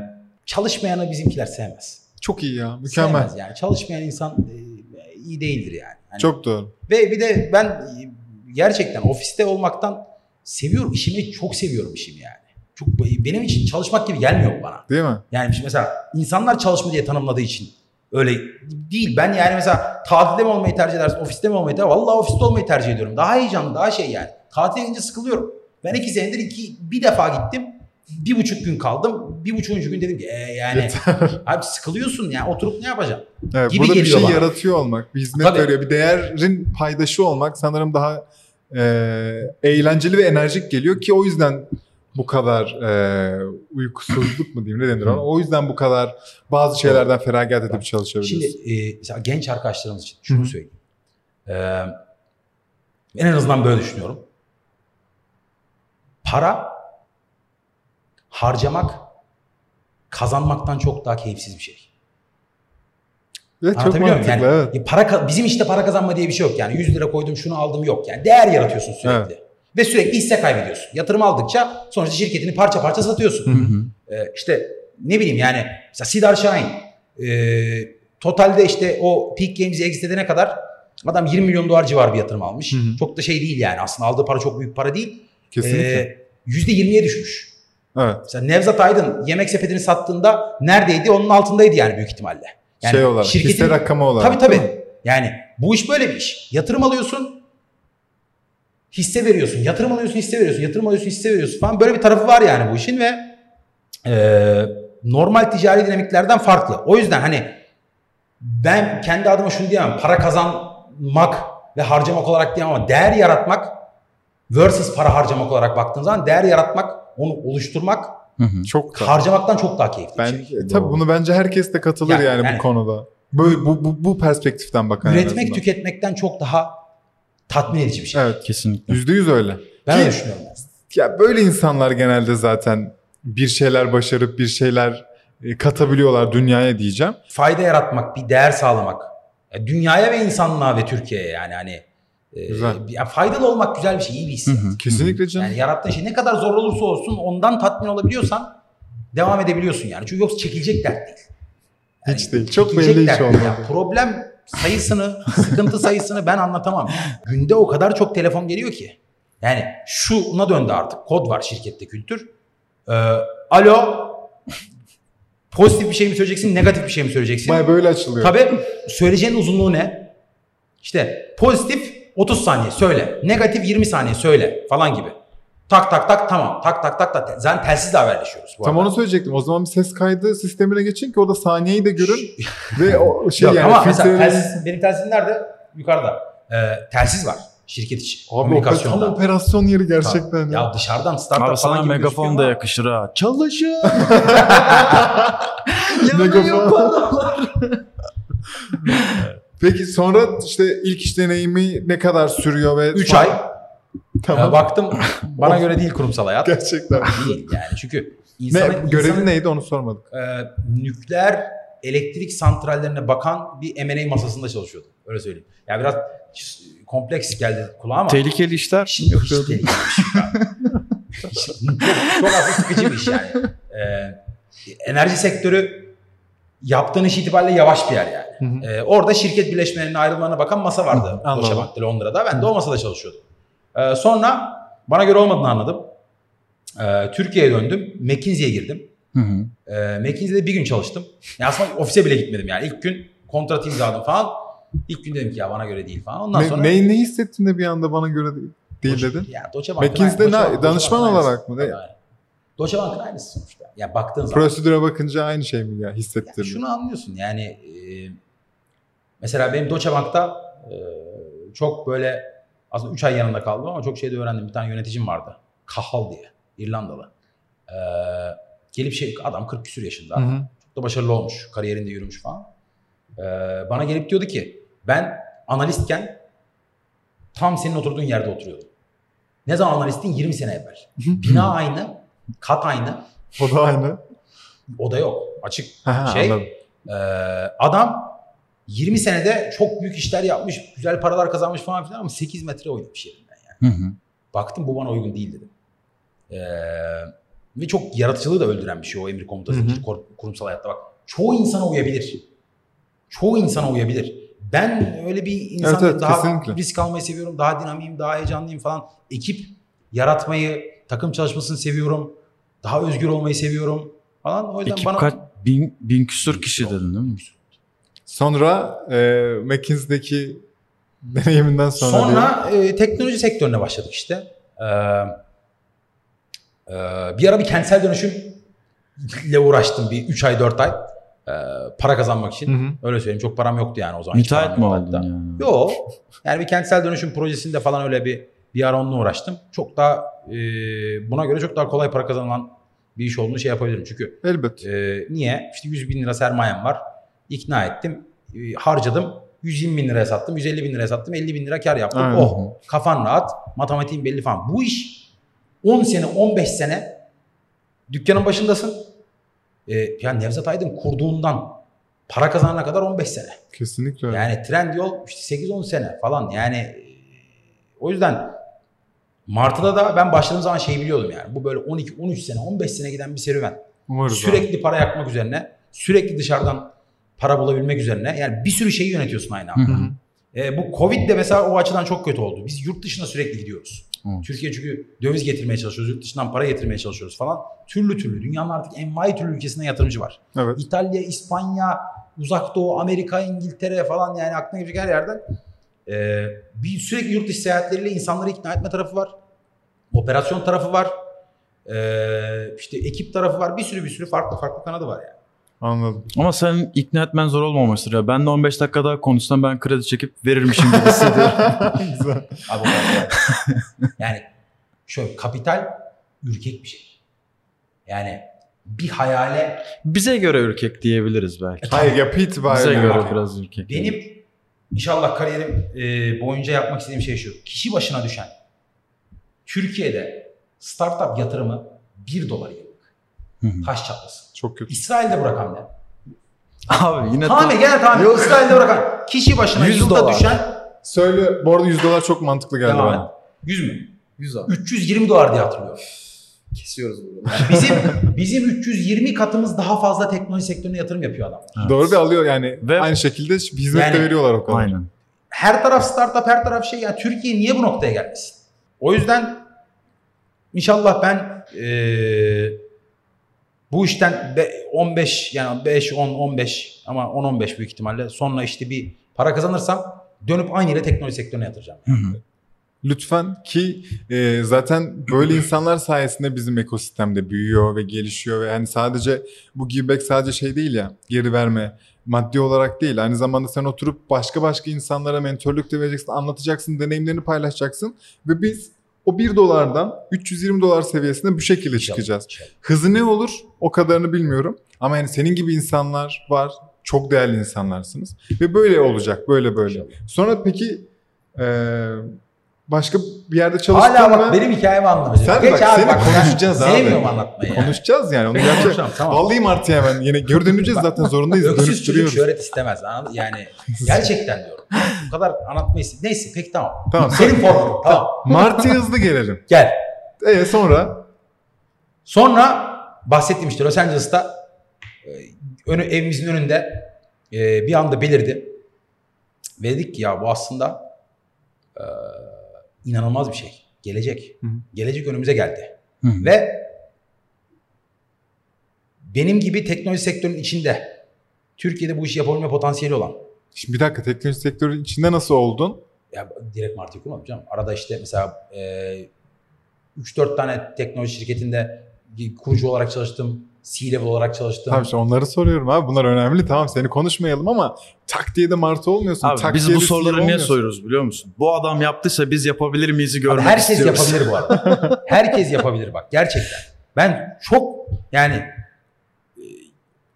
Speaker 2: çalışmayanı bizimkiler sevmez.
Speaker 1: Çok iyi ya, mükemmel.
Speaker 2: Sevmez yani. Çalışmayan insan e, iyi değildir yani. Hani-
Speaker 1: Çok doğru.
Speaker 2: Ve bir de ben e, gerçekten ofiste olmaktan seviyorum. işimi çok seviyorum işimi yani. Çok benim için çalışmak gibi gelmiyor bana.
Speaker 1: Değil mi?
Speaker 2: Yani mesela insanlar çalışma diye tanımladığı için öyle değil. Ben yani mesela tatilde mi olmayı tercih edersin, ofiste mi olmayı tercih Vallahi ofiste olmayı tercih ediyorum. Daha heyecanlı, daha şey yani. Tatile gidince sıkılıyorum. Ben iki senedir iki, bir defa gittim. Bir buçuk gün kaldım. Bir buçuğuncu gün dedim ki e, yani abi sıkılıyorsun ya oturup ne yapacağım?
Speaker 1: Evet,
Speaker 2: Gibi
Speaker 1: burada bir şey
Speaker 2: bana.
Speaker 1: yaratıyor olmak, bir hizmet
Speaker 2: Tabii.
Speaker 1: veriyor, bir değerin paydaşı olmak sanırım daha e, eğlenceli ve enerjik geliyor ki o yüzden bu kadar e, uykusuzluk mu diyeyim ne denir ona? O yüzden bu kadar bazı şeylerden feragat edip çalışabiliyorsun.
Speaker 2: Şimdi e, mesela genç arkadaşlarımız için şunu
Speaker 1: Hı
Speaker 2: söyleyeyim. Ben en azından böyle düşünüyorum. Para harcamak kazanmaktan çok daha keyifsiz bir şey.
Speaker 1: evet, çok mantıklı
Speaker 2: Yani
Speaker 1: evet.
Speaker 2: e, para bizim işte para kazanma diye bir şey yok. Yani 100 lira koydum şunu aldım yok. Yani değer yaratıyorsun sürekli. Ve sürekli hisse kaybediyorsun. Yatırım aldıkça sonuçta şirketini parça parça satıyorsun.
Speaker 3: Hı hı.
Speaker 2: Ee, işte ne bileyim yani mesela Sidar Şahin e, totalde işte o Peak Games'i exit edene kadar adam 20 milyon dolar civarı bir yatırım almış.
Speaker 1: Hı hı.
Speaker 2: Çok da şey değil yani aslında aldığı para çok büyük para değil.
Speaker 1: Kesinlikle.
Speaker 2: Ee, %20'ye düşmüş.
Speaker 1: evet.
Speaker 2: Mesela Nevzat Aydın yemek sepetini sattığında neredeydi? Onun altındaydı yani büyük ihtimalle. Yani
Speaker 1: şey olarak,
Speaker 2: şirketin-
Speaker 1: hisse rakamı olarak.
Speaker 2: Tabii tabii. Yani bu iş böyle bir iş. Yatırım alıyorsun, hisse veriyorsun. Yatırım alıyorsun, hisse veriyorsun. Yatırım alıyorsun, hisse veriyorsun falan. Böyle bir tarafı var yani bu işin ve e, normal ticari dinamiklerden farklı. O yüzden hani ben kendi adıma şunu diyemem. Para kazanmak ve harcamak olarak diyemem ama değer yaratmak versus para harcamak olarak baktığın zaman değer yaratmak, onu oluşturmak
Speaker 3: Hı hı.
Speaker 1: Çok da.
Speaker 2: harcamaktan çok daha keyifli
Speaker 1: Ben,
Speaker 2: şey.
Speaker 1: e, tabii bunu bence herkes de katılır
Speaker 2: Yani-
Speaker 1: yani,
Speaker 2: yani-
Speaker 1: bu konuda. Böyle bu, bu, bu perspektiften bakan
Speaker 2: Üretmek, tüketmekten çok daha tatmin edici bir şey.
Speaker 1: Evet.
Speaker 3: Kesinlikle.
Speaker 1: Yüzde yüz öyle.
Speaker 2: Ben
Speaker 1: Ki-
Speaker 2: düşünüyorum. yani.
Speaker 1: Ya böyle insanlar genelde zaten bir şeyler başarıp bir şeyler e, katabiliyorlar dünyaya diyeceğim.
Speaker 2: fayda yaratmak, bir değer sağlamak. Ya dünyaya ve insanlığa ve Türkiye'ye yani hani e,
Speaker 1: Güzel.
Speaker 2: ya faydalı olmak güzel bir şey, iyi bir his.
Speaker 3: Hı hı.
Speaker 1: Kesinlikle canım.
Speaker 2: Yani yarattığın şey ne kadar zor olursa olsun ondan tatmin olabiliyorsan devam edebiliyorsun yani. Çünkü yoksa çekilecek dert değil. Yani
Speaker 1: hiç değil. Çok belli hiç olmadı.
Speaker 2: Yani problem sayısını, sıkıntı sayısını ben anlatamam. Günde o kadar çok telefon geliyor ki. Yani şuna döndü artık. Kod var şirkette kültür. Ee, alo pozitif bir şey mi söyleyeceksin, negatif bir şey mi söyleyeceksin?
Speaker 1: Baya böyle açılıyor.
Speaker 2: Tabii söyleyeceğin uzunluğu ne? İşte pozitif 30 saniye söyle. Negatif 20 saniye söyle falan gibi. Tak tak tak tamam. Tak tak tak da. Zaten telsizle haberleşiyoruz. Bu
Speaker 1: Tam
Speaker 2: arada.
Speaker 1: onu söyleyecektim. O zaman bir ses kaydı sistemine geçin ki o da saniyeyi de görün ve o şey
Speaker 2: Yok,
Speaker 1: yani
Speaker 2: ama mesela telsiz, benim telsizim nerede? Yukarıda. Ee, telsiz var şirket içi.
Speaker 1: Abi o tam operasyon yeri gerçekten. ya.
Speaker 2: Ya dışarıdan startup
Speaker 3: Abi sana
Speaker 2: falan gibi
Speaker 3: megafon da yakışır ha. Çalışın.
Speaker 1: Megafon. Peki sonra işte ilk iş deneyimi ne kadar sürüyor ve
Speaker 2: 3 ay.
Speaker 1: Tamam.
Speaker 2: Ee, baktım bana göre değil kurumsal hayat.
Speaker 1: Gerçekten.
Speaker 2: değil yani çünkü
Speaker 1: ne,
Speaker 2: insanın,
Speaker 1: görevi
Speaker 2: insanın,
Speaker 1: neydi onu sormadık.
Speaker 2: e, nükleer elektrik santrallerine bakan bir M&A masasında çalışıyordum. Öyle söyleyeyim. Ya biraz kompleks geldi kulağıma.
Speaker 3: Tehlikeli işler.
Speaker 2: Şimdi hiç tehlikeli bir şey çok, çok aslında sıkıcı bir iş yani. Ee, enerji sektörü yaptığın iş itibariyle yavaş bir yer yani.
Speaker 1: Hı hı.
Speaker 2: Ee, orada şirket birleşmelerine ayrılmalarına bakan masa vardı.
Speaker 1: Anladım.
Speaker 2: Deutsche Bank'ta Londra'da. Ben de o masada çalışıyordum. Ee, sonra bana göre olmadığını anladım. Ee, Türkiye'ye döndüm. McKinsey'ye girdim.
Speaker 3: Hı hı.
Speaker 2: Ee, McKinsey'de bir gün çalıştım. Ya aslında ofise bile gitmedim yani. İlk gün kontrat imzaladım falan. İlk gün dedim ki ya bana göre değil falan. Ondan
Speaker 1: Ne,
Speaker 2: sonra...
Speaker 1: ne, ne hissettin de bir anda bana göre değil, değil
Speaker 2: Deutsche-
Speaker 1: dedin?
Speaker 2: Ya Deutsche Bank'ın
Speaker 1: McKinsey'de
Speaker 2: Deutsche Bank-
Speaker 1: danışman
Speaker 2: Bank'ın
Speaker 1: olarak mı?
Speaker 2: Tabii, aynen. Deutsche Bank'ın aynısı sonuçta. Ya baktığın zaman.
Speaker 1: Prosedüre bakınca aynı şey mi ya hissettirdin?
Speaker 2: şunu anlıyorsun yani e, mesela benim Deutsche Bank'ta e, çok böyle aslında 3 ay yanında kaldım ama çok şey de öğrendim. Bir tane yöneticim vardı. Kahal diye. İrlandalı. E, gelip şey adam 40 küsür yaşında.
Speaker 1: Hı hı.
Speaker 2: Çok da başarılı olmuş. Kariyerinde yürümüş falan. E, bana gelip diyordu ki ben analistken tam senin oturduğun yerde oturuyordum. Ne zaman analistin? 20 sene evvel. Bina aynı, kat aynı,
Speaker 1: O da aynı.
Speaker 2: oda yok. Açık
Speaker 1: Ha,
Speaker 2: şey.
Speaker 1: anladım.
Speaker 2: Ee, adam 20 senede çok büyük işler yapmış, güzel paralar kazanmış falan filan ama 8 metre oynamış yerinden yani.
Speaker 3: Hı hı.
Speaker 2: Baktım bu bana uygun değil dedim. Ee, ve çok yaratıcılığı da öldüren bir şey o emir komutası
Speaker 1: Hı hı.
Speaker 2: kurumsal hayatta bak. Çoğu insana uyabilir. Çoğu insana uyabilir. Ben öyle bir insan
Speaker 1: Evet, evet,
Speaker 2: daha
Speaker 1: kesinlikle.
Speaker 2: risk almayı seviyorum. Daha dinamiyim, daha heyecanlıyım falan. Ekip yaratmayı, takım çalışmasını seviyorum. Daha özgür olmayı seviyorum falan. O yüzden
Speaker 3: Ekip
Speaker 2: bana
Speaker 3: kaç? Bin, bin küsur kişi dedin değil mi?
Speaker 1: Sonra e, McKinsey'deki deneyiminden sonra,
Speaker 2: Sonra, e, teknoloji sektörüne başladık işte. Ee, e, bir ara bir kentsel dönüşümle uğraştım bir 3 ay 4 ay. Ee, para kazanmak için.
Speaker 1: Hı hı.
Speaker 2: Öyle söyleyeyim çok param yoktu yani o zaman. hiç
Speaker 3: Müteahhit mi oldun
Speaker 2: hatta.
Speaker 3: yani?
Speaker 2: Yok. Yani bir kentsel dönüşüm projesinde falan öyle bir bir ara onunla uğraştım. Çok daha e, buna göre çok daha kolay para kazanılan bir iş olduğunu şey yapabilirim. Çünkü
Speaker 1: elbet.
Speaker 2: ee, niye? İşte 100 bin lira sermayem var. İkna ettim. Ee, harcadım. 120 bin liraya sattım. 150 bin liraya sattım. 50 bin lira kar yaptım.
Speaker 1: Aynen.
Speaker 2: Oh kafan rahat. Matematiğin belli falan. Bu iş 10 sene 15 sene dükkanın başındasın. Ee, yani Nevzat Aydın kurduğundan para kazanana kadar 15 sene.
Speaker 1: Kesinlikle.
Speaker 2: Yani trend yol işte 8-10 sene falan. Yani e, o yüzden Martı'da da ben başladığım zaman şey biliyordum yani. Bu böyle 12-13 sene 15 sene giden bir serüven.
Speaker 1: Umarız
Speaker 2: Sürekli para yakmak üzerine, sürekli dışarıdan para bulabilmek üzerine. Yani bir sürü şeyi yönetiyorsun aynı
Speaker 3: Hı
Speaker 2: anda.
Speaker 3: hı.
Speaker 2: E, bu Covid de mesela o açıdan çok kötü oldu. Biz yurt dışına sürekli gidiyoruz.
Speaker 3: Evet.
Speaker 2: Türkiye çünkü döviz getirmeye çalışıyoruz, yurt dışından para getirmeye çalışıyoruz falan. Türlü türlü. Dünyanın artık envai türlü ülkesinde yatırımcı var.
Speaker 1: Evet.
Speaker 2: İtalya, İspanya, Uzak Doğu, Amerika, İngiltere falan yani aklına gelecek her yerden. E, bir sürekli yurt dışı seyahatleriyle insanları ikna etme tarafı var. Operasyon tarafı var. E, işte ekip tarafı var. Bir sürü bir sürü farklı farklı kanadı var yani.
Speaker 1: Anladım.
Speaker 3: Ama senin ikna etmen zor olmamıştır ya. Ben de 15 dakika daha konuşsam ben kredi çekip verirmişim gibi hissediyorum.
Speaker 1: Güzel.
Speaker 2: Abi yani. şöyle kapital ürkek bir şey. Yani bir hayale
Speaker 3: Bize göre ürkek diyebiliriz belki.
Speaker 1: Hayır yapı itibariyle.
Speaker 3: Bize göre
Speaker 2: Bak,
Speaker 3: biraz ürkek.
Speaker 2: benim inşallah kariyerim e, boyunca yapmak istediğim şey şu. Kişi başına düşen Türkiye'de startup yatırımı 1 dolar. Taş çatlasın.
Speaker 1: Çok kötü.
Speaker 2: İsrail'de bu rakam ne?
Speaker 3: Abi yine
Speaker 2: Tahmin gene tahmin. İsrail'de bu rakam. Kişi başına
Speaker 3: 100
Speaker 2: yılda
Speaker 3: dolar.
Speaker 2: düşen
Speaker 1: Söyle bu arada 100 dolar çok mantıklı geldi
Speaker 2: devam
Speaker 1: bana.
Speaker 2: et. 100 mü?
Speaker 3: 100 abi.
Speaker 2: 320 dolar diye hatırlıyorum.
Speaker 3: Kesiyoruz burada.
Speaker 2: Yani bizim bizim 320 katımız daha fazla teknoloji sektörüne yatırım yapıyor adam.
Speaker 1: Doğru bir alıyor yani.
Speaker 3: Ve-
Speaker 1: Aynı şekilde hizmet
Speaker 2: Yani-
Speaker 1: de veriyorlar o kadar.
Speaker 3: Aynen.
Speaker 2: Her taraf startup, her taraf şey. Yani Türkiye niye bu noktaya gelmesin? O yüzden inşallah ben eee, bu işten be- 15 yani 5, 10, 15 ama 10-15 büyük ihtimalle sonra işte bir para kazanırsam dönüp aynı ile teknoloji sektörüne yatıracağım.
Speaker 3: Hı.
Speaker 1: Lütfen ki e, zaten böyle insanlar sayesinde bizim ekosistemde büyüyor ve gelişiyor ve hani sadece bu giveback sadece şey değil ya geri verme maddi olarak değil aynı zamanda sen oturup başka başka insanlara mentörlük de vereceksin anlatacaksın deneyimlerini paylaşacaksın ve biz o 1 dolardan 320 dolar seviyesine bu şekilde çıkacağız. Hızı ne olur? O kadarını bilmiyorum. Ama yani senin gibi insanlar var. Çok değerli insanlarsınız. Ve böyle olacak böyle böyle. Sonra peki başka bir yerde çalıştın
Speaker 2: Hala
Speaker 1: mı?
Speaker 2: bak benim hikayemi anlamayacak.
Speaker 1: Sen
Speaker 2: Geç
Speaker 1: bak,
Speaker 2: abi
Speaker 1: seni
Speaker 2: bak, ben
Speaker 1: konuşacağız abi.
Speaker 2: Sevmiyorum anlatmayı yani.
Speaker 1: Konuşacağız yani onu.
Speaker 2: Konuşalım, tamam.
Speaker 1: Vallahi Martı hemen yine geri döneceğiz zaten zorundayız.
Speaker 2: Öksüz çocuk şöhret istemez. anladın? Yani gerçekten diyorum. Bu kadar anlatmayı Neyse peki tamam.
Speaker 1: Tamam.
Speaker 2: Senin formun. Tamam.
Speaker 1: Martı'ya hızlı gelelim.
Speaker 2: Gel.
Speaker 1: E sonra
Speaker 2: Sonra bahsettiğim işte Los Angeles'ta e, önü, evimizin önünde e, bir anda belirdi. Ve dedik ki ya bu aslında e, inanılmaz bir şey. Gelecek.
Speaker 1: Hı.
Speaker 2: Gelecek önümüze geldi.
Speaker 3: Hı.
Speaker 2: Ve benim gibi teknoloji sektörünün içinde Türkiye'de bu işi yapabilme potansiyeli olan
Speaker 1: şimdi bir dakika teknoloji sektörü içinde nasıl oldun?
Speaker 2: ya direkt Martı'yı kurmadım canım. Arada işte mesela e, 3-4 tane teknoloji şirketinde kurucu olarak çalıştım. C-level olarak çalıştım.
Speaker 1: Tamam işte onları soruyorum abi. Bunlar önemli. Tamam seni konuşmayalım ama tak diye de Martı olmuyorsun.
Speaker 3: Abi
Speaker 1: tak
Speaker 3: biz bu soruları niye soruyoruz biliyor musun? Bu adam yaptıysa biz yapabilir miyiz
Speaker 2: Abi
Speaker 3: görmek
Speaker 2: herkes
Speaker 3: istiyoruz.
Speaker 2: yapabilir bu arada. herkes yapabilir bak gerçekten. Ben çok yani e,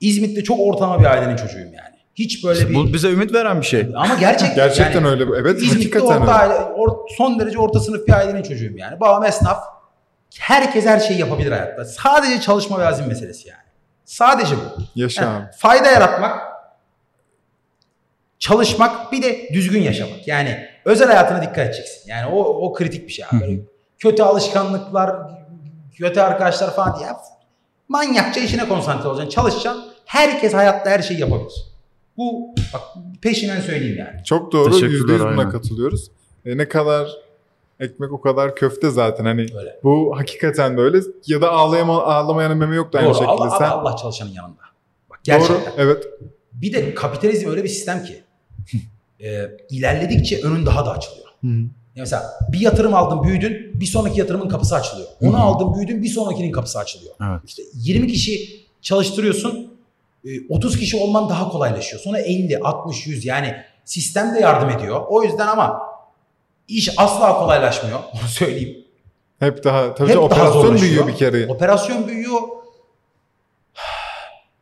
Speaker 2: İzmit'te çok ortalama bir ailenin çocuğuyum yani. Hiç böyle bir
Speaker 3: Bu bize ümit veren bir şey.
Speaker 2: ama gerçekten
Speaker 1: Gerçekten
Speaker 2: yani,
Speaker 1: öyle. Evet
Speaker 2: İzmit'te
Speaker 1: hakikaten
Speaker 2: orta
Speaker 1: öyle.
Speaker 2: aile, or- son derece orta sınıf bir ailenin çocuğuyum yani. Babam esnaf. Herkes her şeyi yapabilir hayatta. Sadece çalışma ve azim meselesi yani. Sadece bu.
Speaker 1: Yaşa abi.
Speaker 2: fayda yaratmak, çalışmak bir de düzgün yaşamak. Yani özel hayatına dikkat edeceksin. Yani o, o kritik bir şey abi. Böyle kötü alışkanlıklar, kötü arkadaşlar falan diye. Manyakça işine konsantre olacaksın, çalışacaksın. Herkes hayatta her şeyi yapabilir. Bu bak peşinden söyleyeyim yani.
Speaker 1: Çok doğru. Yüzde yüz buna katılıyoruz. E, ne kadar ekmek o kadar köfte zaten. Hani
Speaker 2: Öyle.
Speaker 1: bu hakikaten böyle. Ya da ağlayama, ağlamayanın meme yok da aynı
Speaker 2: Doğru.
Speaker 1: şekilde.
Speaker 2: Allah,
Speaker 1: Sen
Speaker 2: Allah, çalışanın yanında. Bak gerçekten.
Speaker 1: Doğru. Evet.
Speaker 2: Bir de kapitalizm öyle bir sistem ki e, ilerledikçe önün daha da açılıyor. Ya Mesela bir yatırım aldın büyüdün bir sonraki yatırımın kapısı açılıyor. Onu aldın büyüdün bir sonrakinin kapısı açılıyor.
Speaker 3: Evet.
Speaker 2: İşte 20 kişi çalıştırıyorsun e, 30 kişi olman daha kolaylaşıyor. Sonra 50, 60, 100 yani sistem de yardım ediyor. O yüzden ama iş asla kolaylaşmıyor. Onu söyleyeyim.
Speaker 1: Hep daha tabii
Speaker 2: Hep daha
Speaker 1: operasyon
Speaker 2: zorlaşıyor.
Speaker 1: büyüyor bir kere.
Speaker 2: Operasyon büyüyor.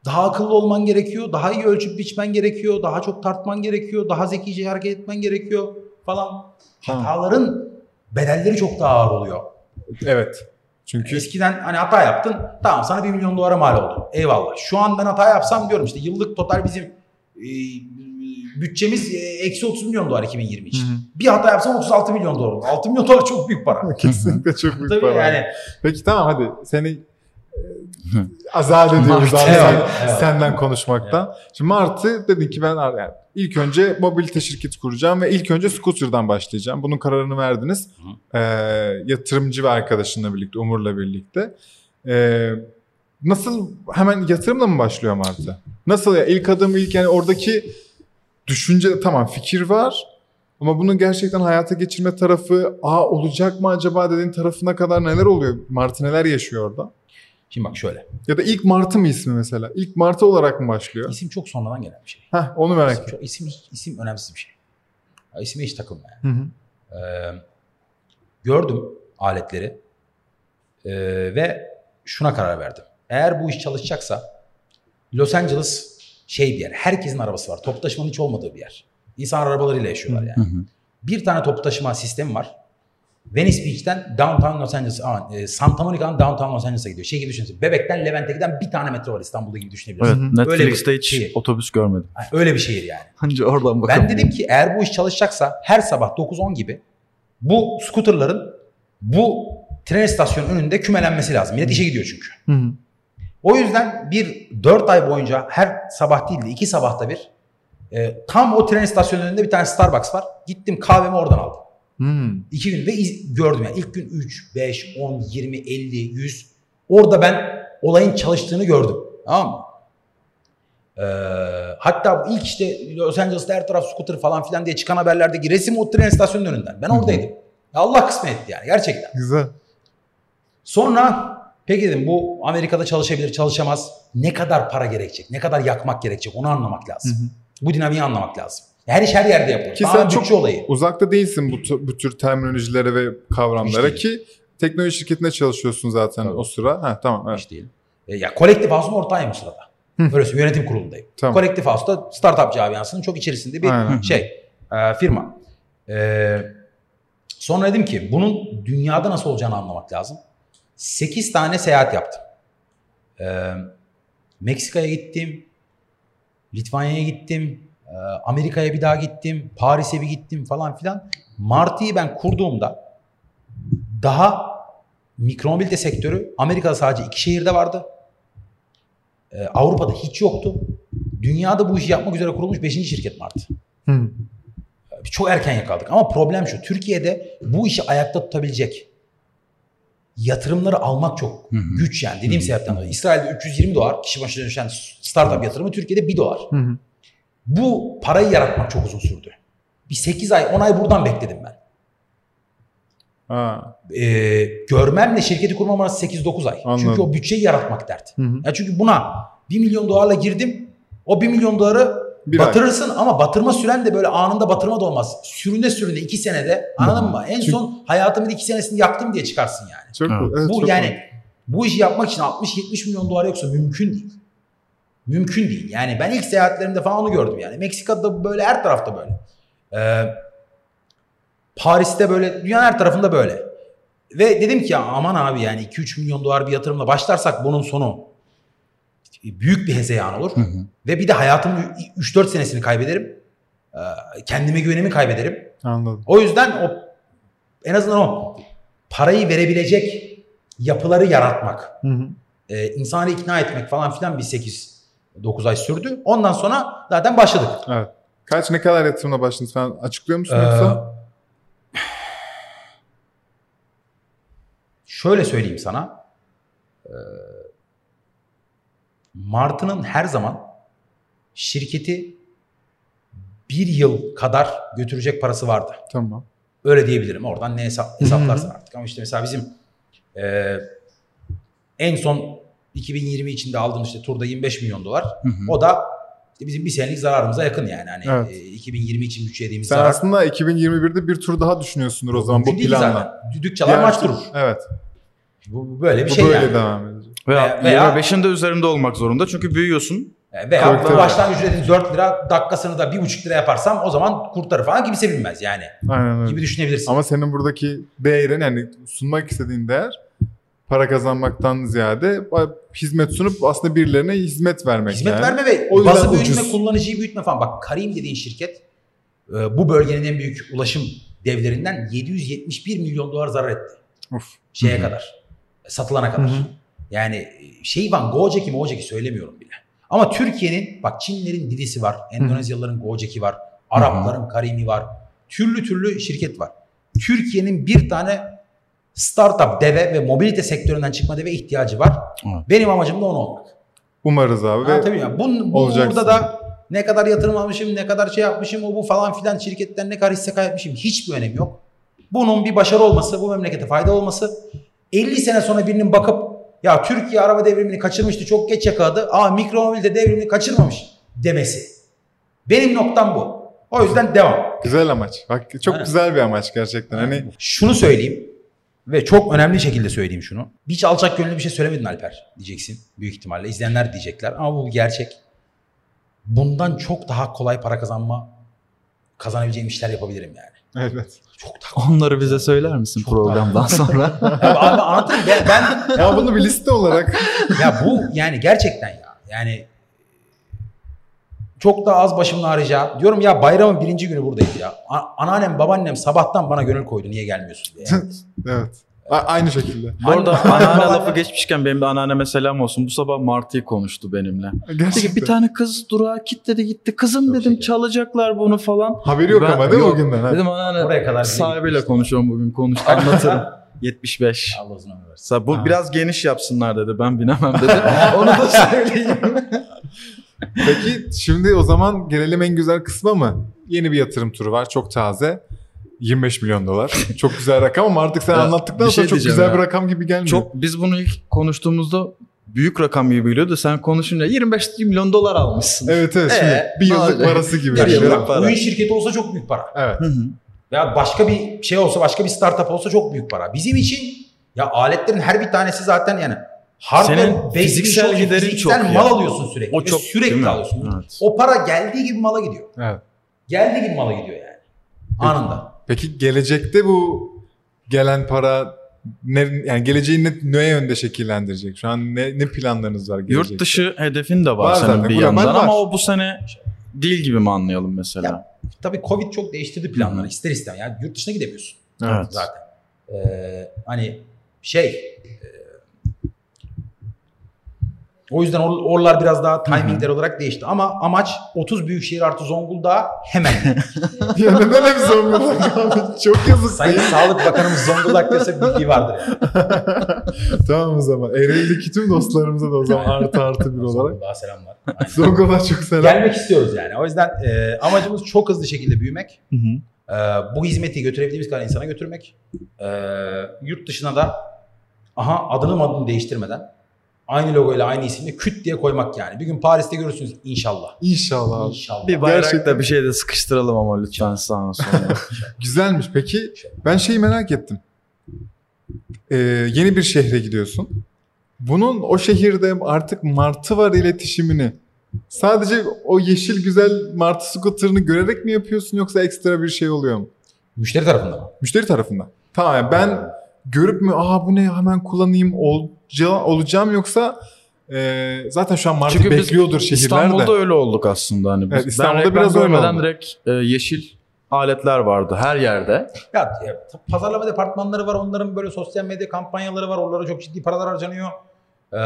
Speaker 2: Daha akıllı olman gerekiyor. Daha iyi ölçüp biçmen gerekiyor. Daha çok tartman gerekiyor. Daha zekice hareket etmen gerekiyor falan. Hataların bedelleri çok daha ağır oluyor.
Speaker 1: Evet. Çünkü
Speaker 2: Eskiden hani hata yaptın. Tamam sana 1 milyon dolara mal oldu. Eyvallah. Şu an ben hata yapsam diyorum işte yıllık total bizim e, bütçemiz e, eksi 30 milyon dolar 2020 için.
Speaker 1: Hı hı.
Speaker 2: Bir hata yapsam 36 milyon dolar oldu. 6 milyon dolar çok büyük para.
Speaker 1: kesinlikle çok büyük
Speaker 2: Tabii
Speaker 1: para.
Speaker 2: yani
Speaker 1: Peki tamam hadi seni e, azat ediyoruz abi
Speaker 2: Evet,
Speaker 1: sen-
Speaker 2: evet.
Speaker 1: senden konuşmaktan. Şimdi Martı dedin ki ben yani ilk önce mobilite şirketi kuracağım ve ilk önce scooter'dan başlayacağım. Bunun kararını verdiniz. Ee, yatırımcı ve arkadaşınla birlikte, Umur'la birlikte. Ee, nasıl hemen yatırımla mı başlıyor Martı? Nasıl ya ilk adım ilk yani oradaki düşünce tamam fikir var ama bunu gerçekten hayata geçirme tarafı aa olacak mı acaba dediğin tarafına kadar neler oluyor? Martı neler yaşıyor orada?
Speaker 2: Şimdi bak şöyle.
Speaker 1: Ya da ilk Martı mı ismi mesela? İlk Martı olarak mı başlıyor?
Speaker 2: İsim çok sonradan gelen bir şey.
Speaker 1: Heh, onu merak
Speaker 2: İsim,
Speaker 1: ettim.
Speaker 2: çok, isim, isim önemsiz bir şey. Ya, isime hiç takılma yani.
Speaker 1: Hı hı.
Speaker 2: Ee, gördüm aletleri Ee, ve şuna karar verdim. Eğer bu iş çalışacaksa Los Angeles şey bir yer. Herkesin arabası var. Toplu taşımanın hiç olmadığı bir yer. İnsan arabalarıyla yaşıyorlar yani. Bir tane toplu taşıma sistemi var. Venice Beach'ten Downtown Los Angeles, aa, e, Santa Monica'dan Downtown Los Angeles'a gidiyor. Şey gibi düşünün. Bebek'ten Levent'e giden bir tane metro var İstanbul'da gibi düşünebilirsiniz.
Speaker 3: Evet,
Speaker 1: Hı hı.
Speaker 3: Netflix'te
Speaker 2: bir
Speaker 3: hiç
Speaker 2: şey.
Speaker 3: otobüs görmedim.
Speaker 2: Yani öyle bir şehir yani.
Speaker 3: Anca oradan
Speaker 2: Ben
Speaker 3: bakabilirim.
Speaker 2: dedim ki eğer bu iş çalışacaksa her sabah 9-10 gibi bu scooterların bu tren istasyonu önünde kümelenmesi lazım. Millet işe gidiyor çünkü.
Speaker 1: Hı hı.
Speaker 2: O yüzden bir 4 ay boyunca her sabah değil de 2 sabahta bir e, tam o tren istasyonu önünde bir tane Starbucks var. Gittim kahvemi oradan aldım.
Speaker 1: Hmm.
Speaker 2: 2 gün ve iz- gördüm yani. İlk gün 3, 5, 10, 20, 50, 100. Orada ben olayın çalıştığını gördüm. Tamam mı? Ee, hatta ilk işte Los Angeles'ta her taraf scooter falan filan diye çıkan haberlerdeki resim o tren istasyonunun önünden. Ben oradaydım. Allah kısmet etti yani gerçekten.
Speaker 1: Güzel.
Speaker 2: Sonra peki dedim bu Amerika'da çalışabilir çalışamaz. Ne kadar para gerekecek? Ne kadar yakmak gerekecek? Onu anlamak lazım. Bu dinamiği anlamak lazım. Her iş her yerde yapılır.
Speaker 1: Ki
Speaker 2: Tamamen
Speaker 1: sen çok
Speaker 2: olayı.
Speaker 1: uzakta değilsin bu, t- bu tür terminolojilere ve kavramlara
Speaker 2: Hiç
Speaker 1: ki teknoloji şirketinde çalışıyorsun zaten
Speaker 2: Tabii.
Speaker 1: o sıra. Ha tamam evet.
Speaker 2: Hiç değil. E, ya kolektif house'un ortağıyım bu sırada. Öyle söyleyeyim, yönetim kurulundayım.
Speaker 1: Tamam.
Speaker 2: Kolektif house'da startup camiasının çok içerisinde bir
Speaker 1: Aynen.
Speaker 2: şey e, firma. E, sonra dedim ki bunun dünyada nasıl olacağını anlamak lazım. 8 tane seyahat yaptım. E, Meksika'ya gittim. Litvanya'ya gittim. e, Amerika'ya bir daha gittim. Paris'e bir gittim falan filan. Martı'yı ben kurduğumda daha mikromobilite sektörü Amerika'da sadece iki şehirde vardı. Ee, Avrupa'da hiç yoktu. Dünyada bu işi yapmak üzere kurulmuş 5. şirket Martı.
Speaker 1: Hı.
Speaker 2: Biz çok erken yakaladık ama problem şu. Türkiye'de bu işi ayakta tutabilecek yatırımları almak çok
Speaker 3: Hı hı.
Speaker 2: güç yani. Dediğim sebepten dolayı. İsrail'de 320 dolar kişi başına düşen startup yatırımı Türkiye'de 1 dolar.
Speaker 1: Hı hı.
Speaker 2: Bu parayı yaratmak çok uzun sürdü. Bir 8 ay 10 ay buradan bekledim ben.
Speaker 1: Ha.
Speaker 2: Ee, görmemle şirketi kurmam arası 8-9 ay.
Speaker 1: Anladım.
Speaker 2: Çünkü o bütçeyi yaratmak dert.
Speaker 1: Hı hı.
Speaker 2: Ya çünkü buna 1 milyon dolarla girdim. O 1 milyon doları
Speaker 1: Bir ay.
Speaker 2: batırırsın ama batırma süren de böyle anında batırma da olmaz. Sürüne sürüne 2 senede anladın mı? En
Speaker 1: Çünkü-
Speaker 2: son hayatımın 2 senesini yaktım diye çıkarsın yani.
Speaker 1: Çok,
Speaker 3: Evet.
Speaker 1: evet,
Speaker 2: bu
Speaker 1: çok
Speaker 2: yani bu işi yapmak için 60-70 milyon dolar yoksa mümkün değil. Mümkün değil. Yani ben ilk seyahatlerimde falan onu gördüm yani. Meksika'da böyle her tarafta böyle. Ee, Paris'te böyle dünyanın her tarafında böyle. Ve dedim ki ya aman abi yani 2-3 milyon dolar bir yatırımla başlarsak bunun sonu büyük bir hezeyan olur.
Speaker 3: Hı hı.
Speaker 2: Ve bir de hayatımın 3-4 senesini kaybederim. Ee, Kendime güvenimi kaybederim.
Speaker 1: Anladım.
Speaker 2: O yüzden o en azından o parayı verebilecek yapıları yaratmak,
Speaker 1: Hı hı.
Speaker 2: e, insanı ikna etmek falan filan bir 8-9 ay sürdü. Ondan sonra zaten başladık.
Speaker 1: Evet. Kaç ne kadar yatırımla başladınız falan açıklıyor musun
Speaker 2: Ee,
Speaker 1: yoksa?
Speaker 2: Şöyle söyleyeyim sana. Ee, Martı'nın her zaman şirketi bir yıl kadar götürecek parası vardı.
Speaker 1: Tamam.
Speaker 2: Öyle diyebilirim. Oradan ne hesap, hesaplarsın artık. Ama işte mesela bizim e, en son 2020 içinde aldığımız işte turda 25 milyon dolar.
Speaker 3: Hı hı.
Speaker 2: O da işte bizim bir senelik zararımıza yakın yani. Hani
Speaker 1: Evet.
Speaker 2: e, 2020 için bütçelediğimiz
Speaker 1: Sen
Speaker 2: zarar.
Speaker 1: aslında 2021'de bir tur daha düşünüyorsundur o zaman bu
Speaker 2: Mümkün
Speaker 1: planla.
Speaker 2: zaten. Düdük çalar
Speaker 1: Diğer
Speaker 2: maç durur.
Speaker 1: Evet.
Speaker 2: Bu bu böyle bir
Speaker 1: Bu
Speaker 2: şey
Speaker 1: böyle
Speaker 2: yani.
Speaker 1: devam edecek.
Speaker 3: Veya,
Speaker 2: Veya-
Speaker 3: 25'inde üzerinde olmak zorunda çünkü büyüyorsun.
Speaker 2: E, Veya
Speaker 1: tabii.
Speaker 2: başlangıç ücretiniz 4 lira, dakikasını da 1,5 lira yaparsam o zaman kurtarır falan gibi sevinmez yani.
Speaker 1: Aynen öyle.
Speaker 2: Gibi düşünebilirsin.
Speaker 1: Ama senin buradaki değerin yani sunmak istediğin değer para kazanmaktan ziyade hizmet sunup aslında birilerine hizmet vermek
Speaker 2: Hizmet
Speaker 1: yani.
Speaker 2: verme ve
Speaker 1: O
Speaker 2: bazı büyütme,
Speaker 1: ucuz.
Speaker 2: kullanıcıyı büyütme falan. Bak Karim dediğin şirket e, bu bölgenin en büyük ulaşım devlerinden 771 milyon dolar zarar etti.
Speaker 1: Of.
Speaker 2: Şeye kadar. Satılana kadar.
Speaker 1: Hı hı.
Speaker 2: Yani e, şey var Gojek'i mi Gojek'i söylemiyorum bile. Ama Türkiye'nin bak Çinlerin Didisi var. Endonezyalıların Gojek'i var. Arapların Karim'i var. Türlü türlü şirket var. Türkiye'nin bir tane startup deve ve mobilite sektöründen çıkma deve ihtiyacı var.
Speaker 3: Evet.
Speaker 2: Benim amacım da onu olmak.
Speaker 1: Umarız abi. Ve
Speaker 2: Anlatabiliyor muyum? Bu, bu burada da ne kadar yatırım almışım, ne kadar şey yapmışım, o bu falan filan şirketten ne kadar hisse kaybetmişim hiçbir önemi yok. Bunun bir başarı olması, bu memlekete fayda olması. 50 sene sonra birinin bakıp ya Türkiye araba devrimini kaçırmıştı çok geç yakaladı. Aa mikromobilite devrimini kaçırmamış demesi. Benim noktam bu. O yüzden devam.
Speaker 1: güzel amaç. Bak çok
Speaker 2: Aynen.
Speaker 1: güzel bir amaç gerçekten. Hani
Speaker 2: Şunu söyleyeyim ve çok önemli şekilde söyleyeyim şunu. Hiç alçak gönüllü bir şey söylemedin Alper diyeceksin büyük ihtimalle. İzleyenler diyecekler ama bu bir gerçek. Bundan çok daha kolay para kazanma kazanabileceğim işler yapabilirim yani.
Speaker 1: Evet.
Speaker 2: Çok daha
Speaker 3: Onları bize söyler misin
Speaker 2: Çok
Speaker 3: programdan sonra?
Speaker 2: Abi, anlatırım ben, ben
Speaker 1: Ya bunu bir liste olarak
Speaker 2: ya bu yani gerçekten ya yani çok da az başımın ağrıyacağı. Diyorum ya bayramın birinci günü buradayız ya. Anneannem babaannem sabahtan bana gönül koydu niye gelmiyorsun diye.
Speaker 1: evet. A- aynı şekilde.
Speaker 3: Bu arada
Speaker 2: Anne-
Speaker 3: anneanne lafı geçmişken benim de anneanneme selam olsun. Bu sabah Martı'yı konuştu benimle. Dedi ki
Speaker 1: Gerçekten.
Speaker 3: bir tane kız durağa kilitledi gitti. Kızım
Speaker 2: Çok
Speaker 3: dedim
Speaker 2: şeker.
Speaker 3: çalacaklar bunu falan.
Speaker 1: Haberi yok
Speaker 3: Ben-
Speaker 1: ama değil mi o günden? ha?
Speaker 3: Dedim anneanne
Speaker 2: Oraya kadar
Speaker 3: sahibiyle konuşuyorum bugün konuştu anlatırım. 75.
Speaker 2: Allah uzun ömür versin.
Speaker 3: Bu
Speaker 1: Ha.
Speaker 3: biraz geniş yapsınlar dedi. Ben binemem dedi. Onu da söyleyeyim.
Speaker 1: Peki şimdi o zaman gelelim en güzel kısma mı? Yeni bir yatırım turu var. Çok taze. 25 milyon dolar. çok güzel rakam ama artık sen
Speaker 3: Ya,
Speaker 1: anlattıktan
Speaker 3: şey
Speaker 1: sonra çok güzel
Speaker 3: ya.
Speaker 1: bir rakam gibi gelmiyor.
Speaker 3: Çok biz bunu ilk konuştuğumuzda büyük rakam gibi geliyordu. Sen konuşunca 25 milyon dolar almışsın.
Speaker 1: Evet evet şimdi
Speaker 3: Ee,
Speaker 1: bir yıllık parası gibi.
Speaker 3: Bir yıllık para.
Speaker 2: oyun şirketi olsa çok büyük para.
Speaker 1: Evet.
Speaker 3: Hı hı.
Speaker 2: Veya başka bir şey olsa, başka bir startup olsa çok büyük para. Bizim için ya aletlerin her bir tanesi zaten yani hardware
Speaker 3: Senin fiziksel
Speaker 2: şey olsa
Speaker 3: giderin
Speaker 2: fiziksel
Speaker 3: çok
Speaker 2: mal
Speaker 3: ya.
Speaker 2: alıyorsun sürekli.
Speaker 3: O çok
Speaker 2: sürekli alıyorsun.
Speaker 3: Evet.
Speaker 2: O para geldiği gibi mala gidiyor.
Speaker 1: evet.
Speaker 2: Geldiği gibi mala gidiyor yani. Anında.
Speaker 1: Peki gelecekte bu gelen para ne, yani geleceği ne, ne yönde şekillendirecek? Şu an ne, ne planlarınız var gelecekte?
Speaker 3: Yurt dışı hedefin de var,
Speaker 1: Var
Speaker 3: senin
Speaker 1: zaten,
Speaker 3: bir yandan
Speaker 1: var.
Speaker 3: ama o bu sene değil gibi mi anlayalım mesela?
Speaker 2: Ya, Tabii Covid çok değiştirdi planları. İster istemez. Yani yurt dışına gidemiyorsun
Speaker 3: evet.
Speaker 2: zaten. Ee, hani şey e, o yüzden or- oralar biraz daha timingler olarak değişti. Ama amaç 30 büyükşehir artı Zonguldak'a hemen.
Speaker 1: ya neden hep Zonguldak? Çok yazık
Speaker 2: Sayın
Speaker 1: değil.
Speaker 2: Sağlık Bakanımız Zonguldak dese bildiği vardır yani.
Speaker 1: tamam o zaman. Ereğli'deki tüm dostlarımıza da o zaman artı artı bir olarak.
Speaker 2: Zonguldak'a selamlar. Aynen.
Speaker 1: Zonguldak çok selam.
Speaker 2: Gelmek istiyoruz yani. O yüzden e, amacımız çok hızlı şekilde büyümek.
Speaker 3: Hı hı.
Speaker 2: E, bu hizmeti götürebildiğimiz kadar insana götürmek. E, yurt dışına da aha adını adını değiştirmeden aynı logoyla aynı isimle küt diye koymak yani. Bir gün Paris'te görürsünüz inşallah.
Speaker 1: İnşallah abi.
Speaker 2: İnşallah.
Speaker 3: Bir bayrakta
Speaker 1: Gerçekten.
Speaker 3: bir şey de sıkıştıralım ama lütfen sağ sonra.
Speaker 1: Güzelmiş. Peki ben şeyi merak ettim. Ee, yeni bir şehre gidiyorsun. Bunun o şehirde artık martı var iletişimini sadece o yeşil güzel martı scooter'ını görerek mi yapıyorsun yoksa ekstra bir şey oluyor mu?
Speaker 2: Müşteri tarafında mı?
Speaker 1: Müşteri tarafından. Tamam yani ben görüp mü aa bu ne hemen kullanayım olaca- olacağım yoksa e, zaten şu an martı
Speaker 3: Çünkü biz
Speaker 1: bekliyordur şehirler
Speaker 3: İstanbul'da
Speaker 1: de.
Speaker 3: öyle olduk aslında. Hani biz,
Speaker 1: Evet, İstanbul'da
Speaker 3: ben
Speaker 1: biraz öyle oldu.
Speaker 3: direkt e, yeşil aletler vardı her yerde.
Speaker 2: Ya, ya, pazarlama departmanları var. Onların böyle sosyal medya kampanyaları var. Oralara çok ciddi paralar harcanıyor. Ee,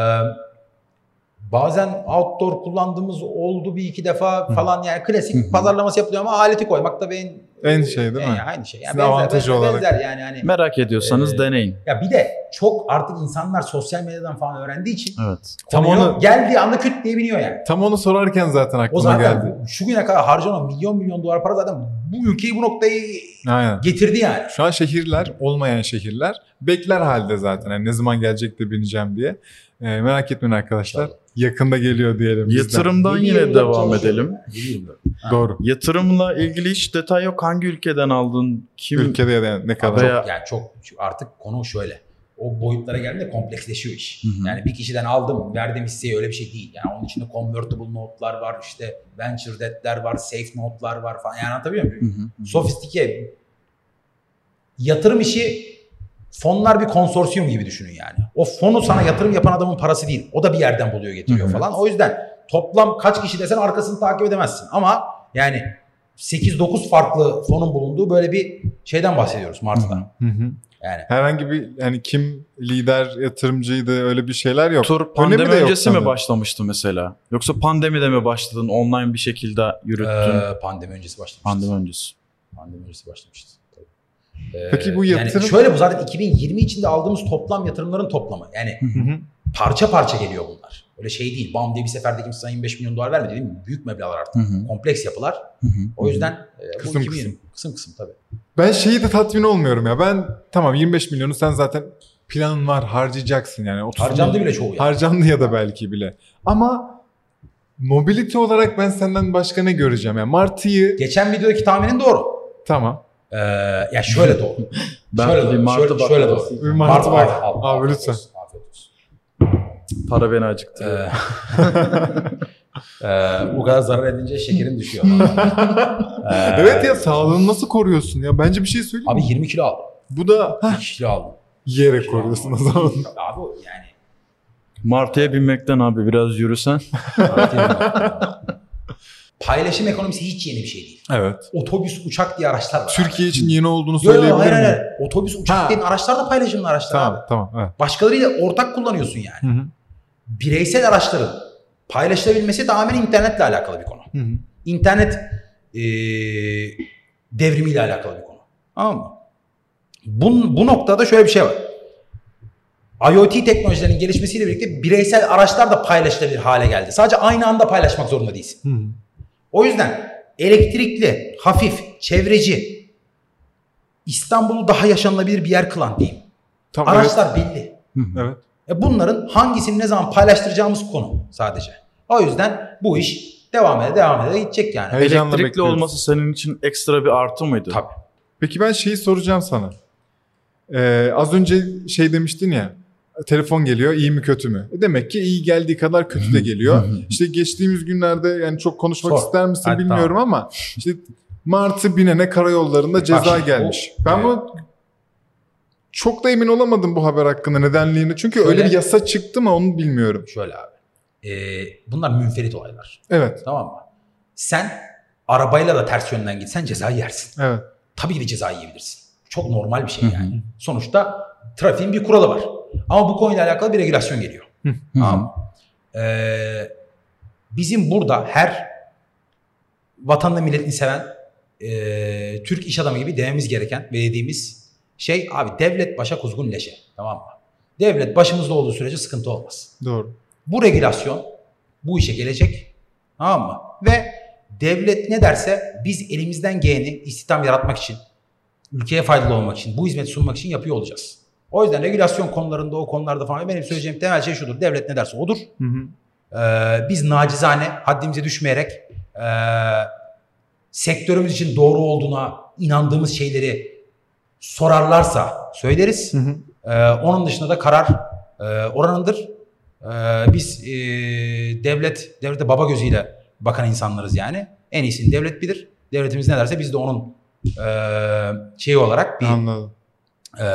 Speaker 2: bazen outdoor kullandığımız oldu bir iki defa falan yani klasik
Speaker 3: hı.
Speaker 2: pazarlaması yapılıyor ama aleti koymak da en
Speaker 1: En şey değil
Speaker 2: en-
Speaker 1: mi?
Speaker 2: Aynı şey. Yani benzer,
Speaker 1: avantajı
Speaker 2: benzer,
Speaker 1: olarak.
Speaker 2: benzer yani hani.
Speaker 3: Merak ediyorsanız
Speaker 2: Ee,
Speaker 3: deneyin.
Speaker 2: Ya bir de çok artık insanlar sosyal medyadan falan öğrendiği için
Speaker 3: Evet.
Speaker 1: Tam onu-
Speaker 2: geldiği anda küt diye biniyor yani.
Speaker 1: Tam onu sorarken zaten
Speaker 2: O
Speaker 1: aklıma
Speaker 2: zaten
Speaker 1: geldi.
Speaker 2: şu güne kadar harcanan milyon milyon dolar para zaten bu ülkeyi bu noktayı
Speaker 1: Aynen.
Speaker 2: getirdi yani.
Speaker 1: Şu an şehirler, olmayan şehirler bekler halde zaten. Yani ne zaman gelecek de bineceğim diye. Ee, merak etmeyin arkadaşlar.
Speaker 2: İnşallah.
Speaker 1: Yakında geliyor diyelim. bizden.
Speaker 3: Yatırımdan
Speaker 2: Yedi
Speaker 3: yine devam edelim.
Speaker 1: Doğru.
Speaker 3: Yatırımla ilgili hiç detay yok. Hangi ülkeden aldın? Kim?
Speaker 1: Ülkede ya da ne kadar.
Speaker 3: Veya-
Speaker 2: Yani çok artık konu şöyle. O boyutlara geldiğinde kompleksleşiyor iş.
Speaker 3: Hı hı.
Speaker 2: Yani bir kişiden aldım, verdim hisseyi öyle bir şey değil. Yani onun içinde convertible notlar var, işte venture debt'ler var, safe notlar var falan. Yani anlatabiliyor muyum?
Speaker 3: Hı hı.
Speaker 2: Sofistike yatırım işi fonlar bir konsorsiyum gibi düşünün yani. O fonu sana yatırım yapan adamın parası değil. O da bir yerden buluyor getiriyor
Speaker 3: Hı hı.
Speaker 2: falan. O yüzden toplam kaç kişi desen arkasını takip edemezsin. Ama yani 8-9 farklı fonun bulunduğu böyle bir şeyden bahsediyoruz Martı'da.
Speaker 3: Hı
Speaker 1: Hı.
Speaker 2: Yani
Speaker 1: Herhangi bir yani kim lider yatırımcıydı öyle bir şeyler yok.
Speaker 3: Tur
Speaker 1: Önemi
Speaker 3: pandemi
Speaker 1: de yok
Speaker 3: öncesi mi başlamıştı mesela? Yoksa pandemide mi başladın? Online bir şekilde yürüttün?
Speaker 2: Ee, pandemi öncesi başlamıştı.
Speaker 3: pandemi öncesi.
Speaker 2: Pandemi öncesi başlamıştı. Ee,
Speaker 1: Peki bu yatırım-
Speaker 2: Yani şöyle bu zaten 2020 içinde aldığımız toplam yatırımların toplamı. Yani
Speaker 1: Hı hı.
Speaker 2: parça parça geliyor bunlar. Öyle şey değil. Bam diye bir seferde kimse sana 25 milyon dolar vermedi değil mi? Büyük meblağlar artık.
Speaker 3: Hı hı.
Speaker 2: Kompleks yapılar.
Speaker 3: Hı hı.
Speaker 2: O yüzden e, bu
Speaker 1: Kısım
Speaker 2: 2020 kısım kısım tabii.
Speaker 1: Ben şeyi de tatmin olmuyorum ya. Ben tamam 25 milyonu sen zaten planın var harcayacaksın yani. 30
Speaker 2: Harcandı
Speaker 1: milyon-
Speaker 2: bile çoğu ya.
Speaker 1: Harcandı ya da belki bile. Ama mobility olarak ben senden başka ne göreceğim? Yani Martı'yı
Speaker 2: Geçen videodaki tahminin doğru.
Speaker 1: tamam.
Speaker 2: Ee, ya şöyle doğru.
Speaker 3: Ben
Speaker 2: şöyle doğru.
Speaker 3: Martı
Speaker 2: şöyle, şöyle doğru.
Speaker 1: Bir Martı bak.
Speaker 2: al,
Speaker 1: Abi
Speaker 2: afiyet
Speaker 1: lütfen.
Speaker 2: afiyet olsun.
Speaker 3: Para beni acıktı.
Speaker 2: Ee, ee, bu kadar zarar edince şekerin düşüyor. Ee,
Speaker 1: Evet ya sağlığını nasıl koruyorsun ya? Bence bir şey söyleyeyim
Speaker 2: Abi
Speaker 1: mi?
Speaker 2: 20 kilo aldım.
Speaker 1: Bu da heh,
Speaker 2: 2 kilo aldım.
Speaker 1: yiyerek koruyorsun o zaman.
Speaker 2: Abi yani.
Speaker 3: Martıya binmekten abi biraz yürüsen.
Speaker 2: Paylaşım ekonomisi hiç yeni bir şey değil.
Speaker 1: evet.
Speaker 2: Otobüs, uçak diye araçlar var.
Speaker 1: Türkiye için yeni olduğunu
Speaker 2: Yok yok
Speaker 1: söyleyebilir
Speaker 2: hayır
Speaker 1: miyim?
Speaker 2: hayır. Otobüs, uçak
Speaker 1: Ha.
Speaker 2: diye araçlar da paylaşımlı araçlar abi.
Speaker 1: Tamam tamam. Evet.
Speaker 2: Başkalarıyla ortak kullanıyorsun yani.
Speaker 1: Hı hı.
Speaker 2: Bireysel araçların paylaşılabilmesi tamamen internetle alakalı bir konu.
Speaker 1: Hı hı.
Speaker 2: İnternet eee devrimiyle alakalı bir konu. Tamam mı? Bu, bu noktada şöyle bir şey var. IoT teknolojilerinin gelişmesiyle birlikte bireysel araçlar da paylaşılabilir hale geldi. Sadece aynı anda paylaşmak zorunda değilsin.
Speaker 1: Hı hı.
Speaker 2: O yüzden elektrikli, hafif, çevreci İstanbul'u daha yaşanılabilir bir yer kılan diyeyim.
Speaker 1: Tamam, evet.
Speaker 2: Araçlar belli.
Speaker 1: evet.
Speaker 2: E bunların hangisini ne zaman paylaştıracağımız konu sadece. O yüzden bu iş devam ede devam ede gidecek yani.
Speaker 1: Evet. Heyecanla
Speaker 3: Elektrikli
Speaker 1: bekliyoruz.
Speaker 3: olması senin için ekstra bir artı mıydı?
Speaker 2: Tabii.
Speaker 1: Peki ben şeyi soracağım sana. Ee, az önce şey demiştin ya. Telefon geliyor iyi mi kötü mü? E Demek ki iyi geldiği kadar kötü de geliyor. işte geçtiğimiz günlerde yani çok konuşmak
Speaker 2: Sor.
Speaker 1: ister misin
Speaker 2: Hadi,
Speaker 1: bilmiyorum ama işte Martı binene karayollarında ceza
Speaker 2: Bak,
Speaker 1: gelmiş.
Speaker 2: o-
Speaker 1: ben bu çok da emin olamadım bu haber hakkında nedenliğini. Çünkü
Speaker 2: Şöyle-
Speaker 1: öyle bir yasa çıktı mı onu bilmiyorum.
Speaker 2: Şöyle abi. E, bunlar münferit olaylar.
Speaker 1: Evet.
Speaker 2: Tamam mı? Sen arabayla da ters yönden gitsen cezayı yersin.
Speaker 1: Evet.
Speaker 2: Tabii ki de ceza yiyebilirsin. Çok normal bir şey yani. Sonuçta trafiğin bir kuralı var. Ama bu konuyla alakalı bir regülasyon geliyor. Tamam? Ee, bizim burada her vatanını milletini seven e, Türk iş adamı gibi dememiz gereken ve dediğimiz şey abi devlet başa kuzgun leşe. Tamam mı? Devlet başımızda olduğu sürece sıkıntı olmaz.
Speaker 1: Doğru.
Speaker 2: Bu regülasyon bu işe gelecek. Tamam mı? Ve devlet ne derse biz elimizden geleni istihdam yaratmak için, ülkeye faydalı olmak için, bu hizmeti sunmak için yapıyor olacağız. O yüzden regülasyon konularında o konularda falan benim söyleyeceğim temel şey şudur. Devlet ne derse odur.
Speaker 1: Hı hı.
Speaker 2: Ee, biz nacizane haddimize düşmeyerek ee, sektörümüz için doğru olduğuna inandığımız şeyleri sorarlarsa söyleriz.
Speaker 1: Hı hı.
Speaker 2: Ee, onun dışında da karar e, oranındır. Ee, biz e, devlet, devlete baba gözüyle bakan insanlarız yani. En iyisini devlet bilir. Devletimiz ne derse biz de onun e, şeyi olarak bir
Speaker 1: Anladım.
Speaker 2: e,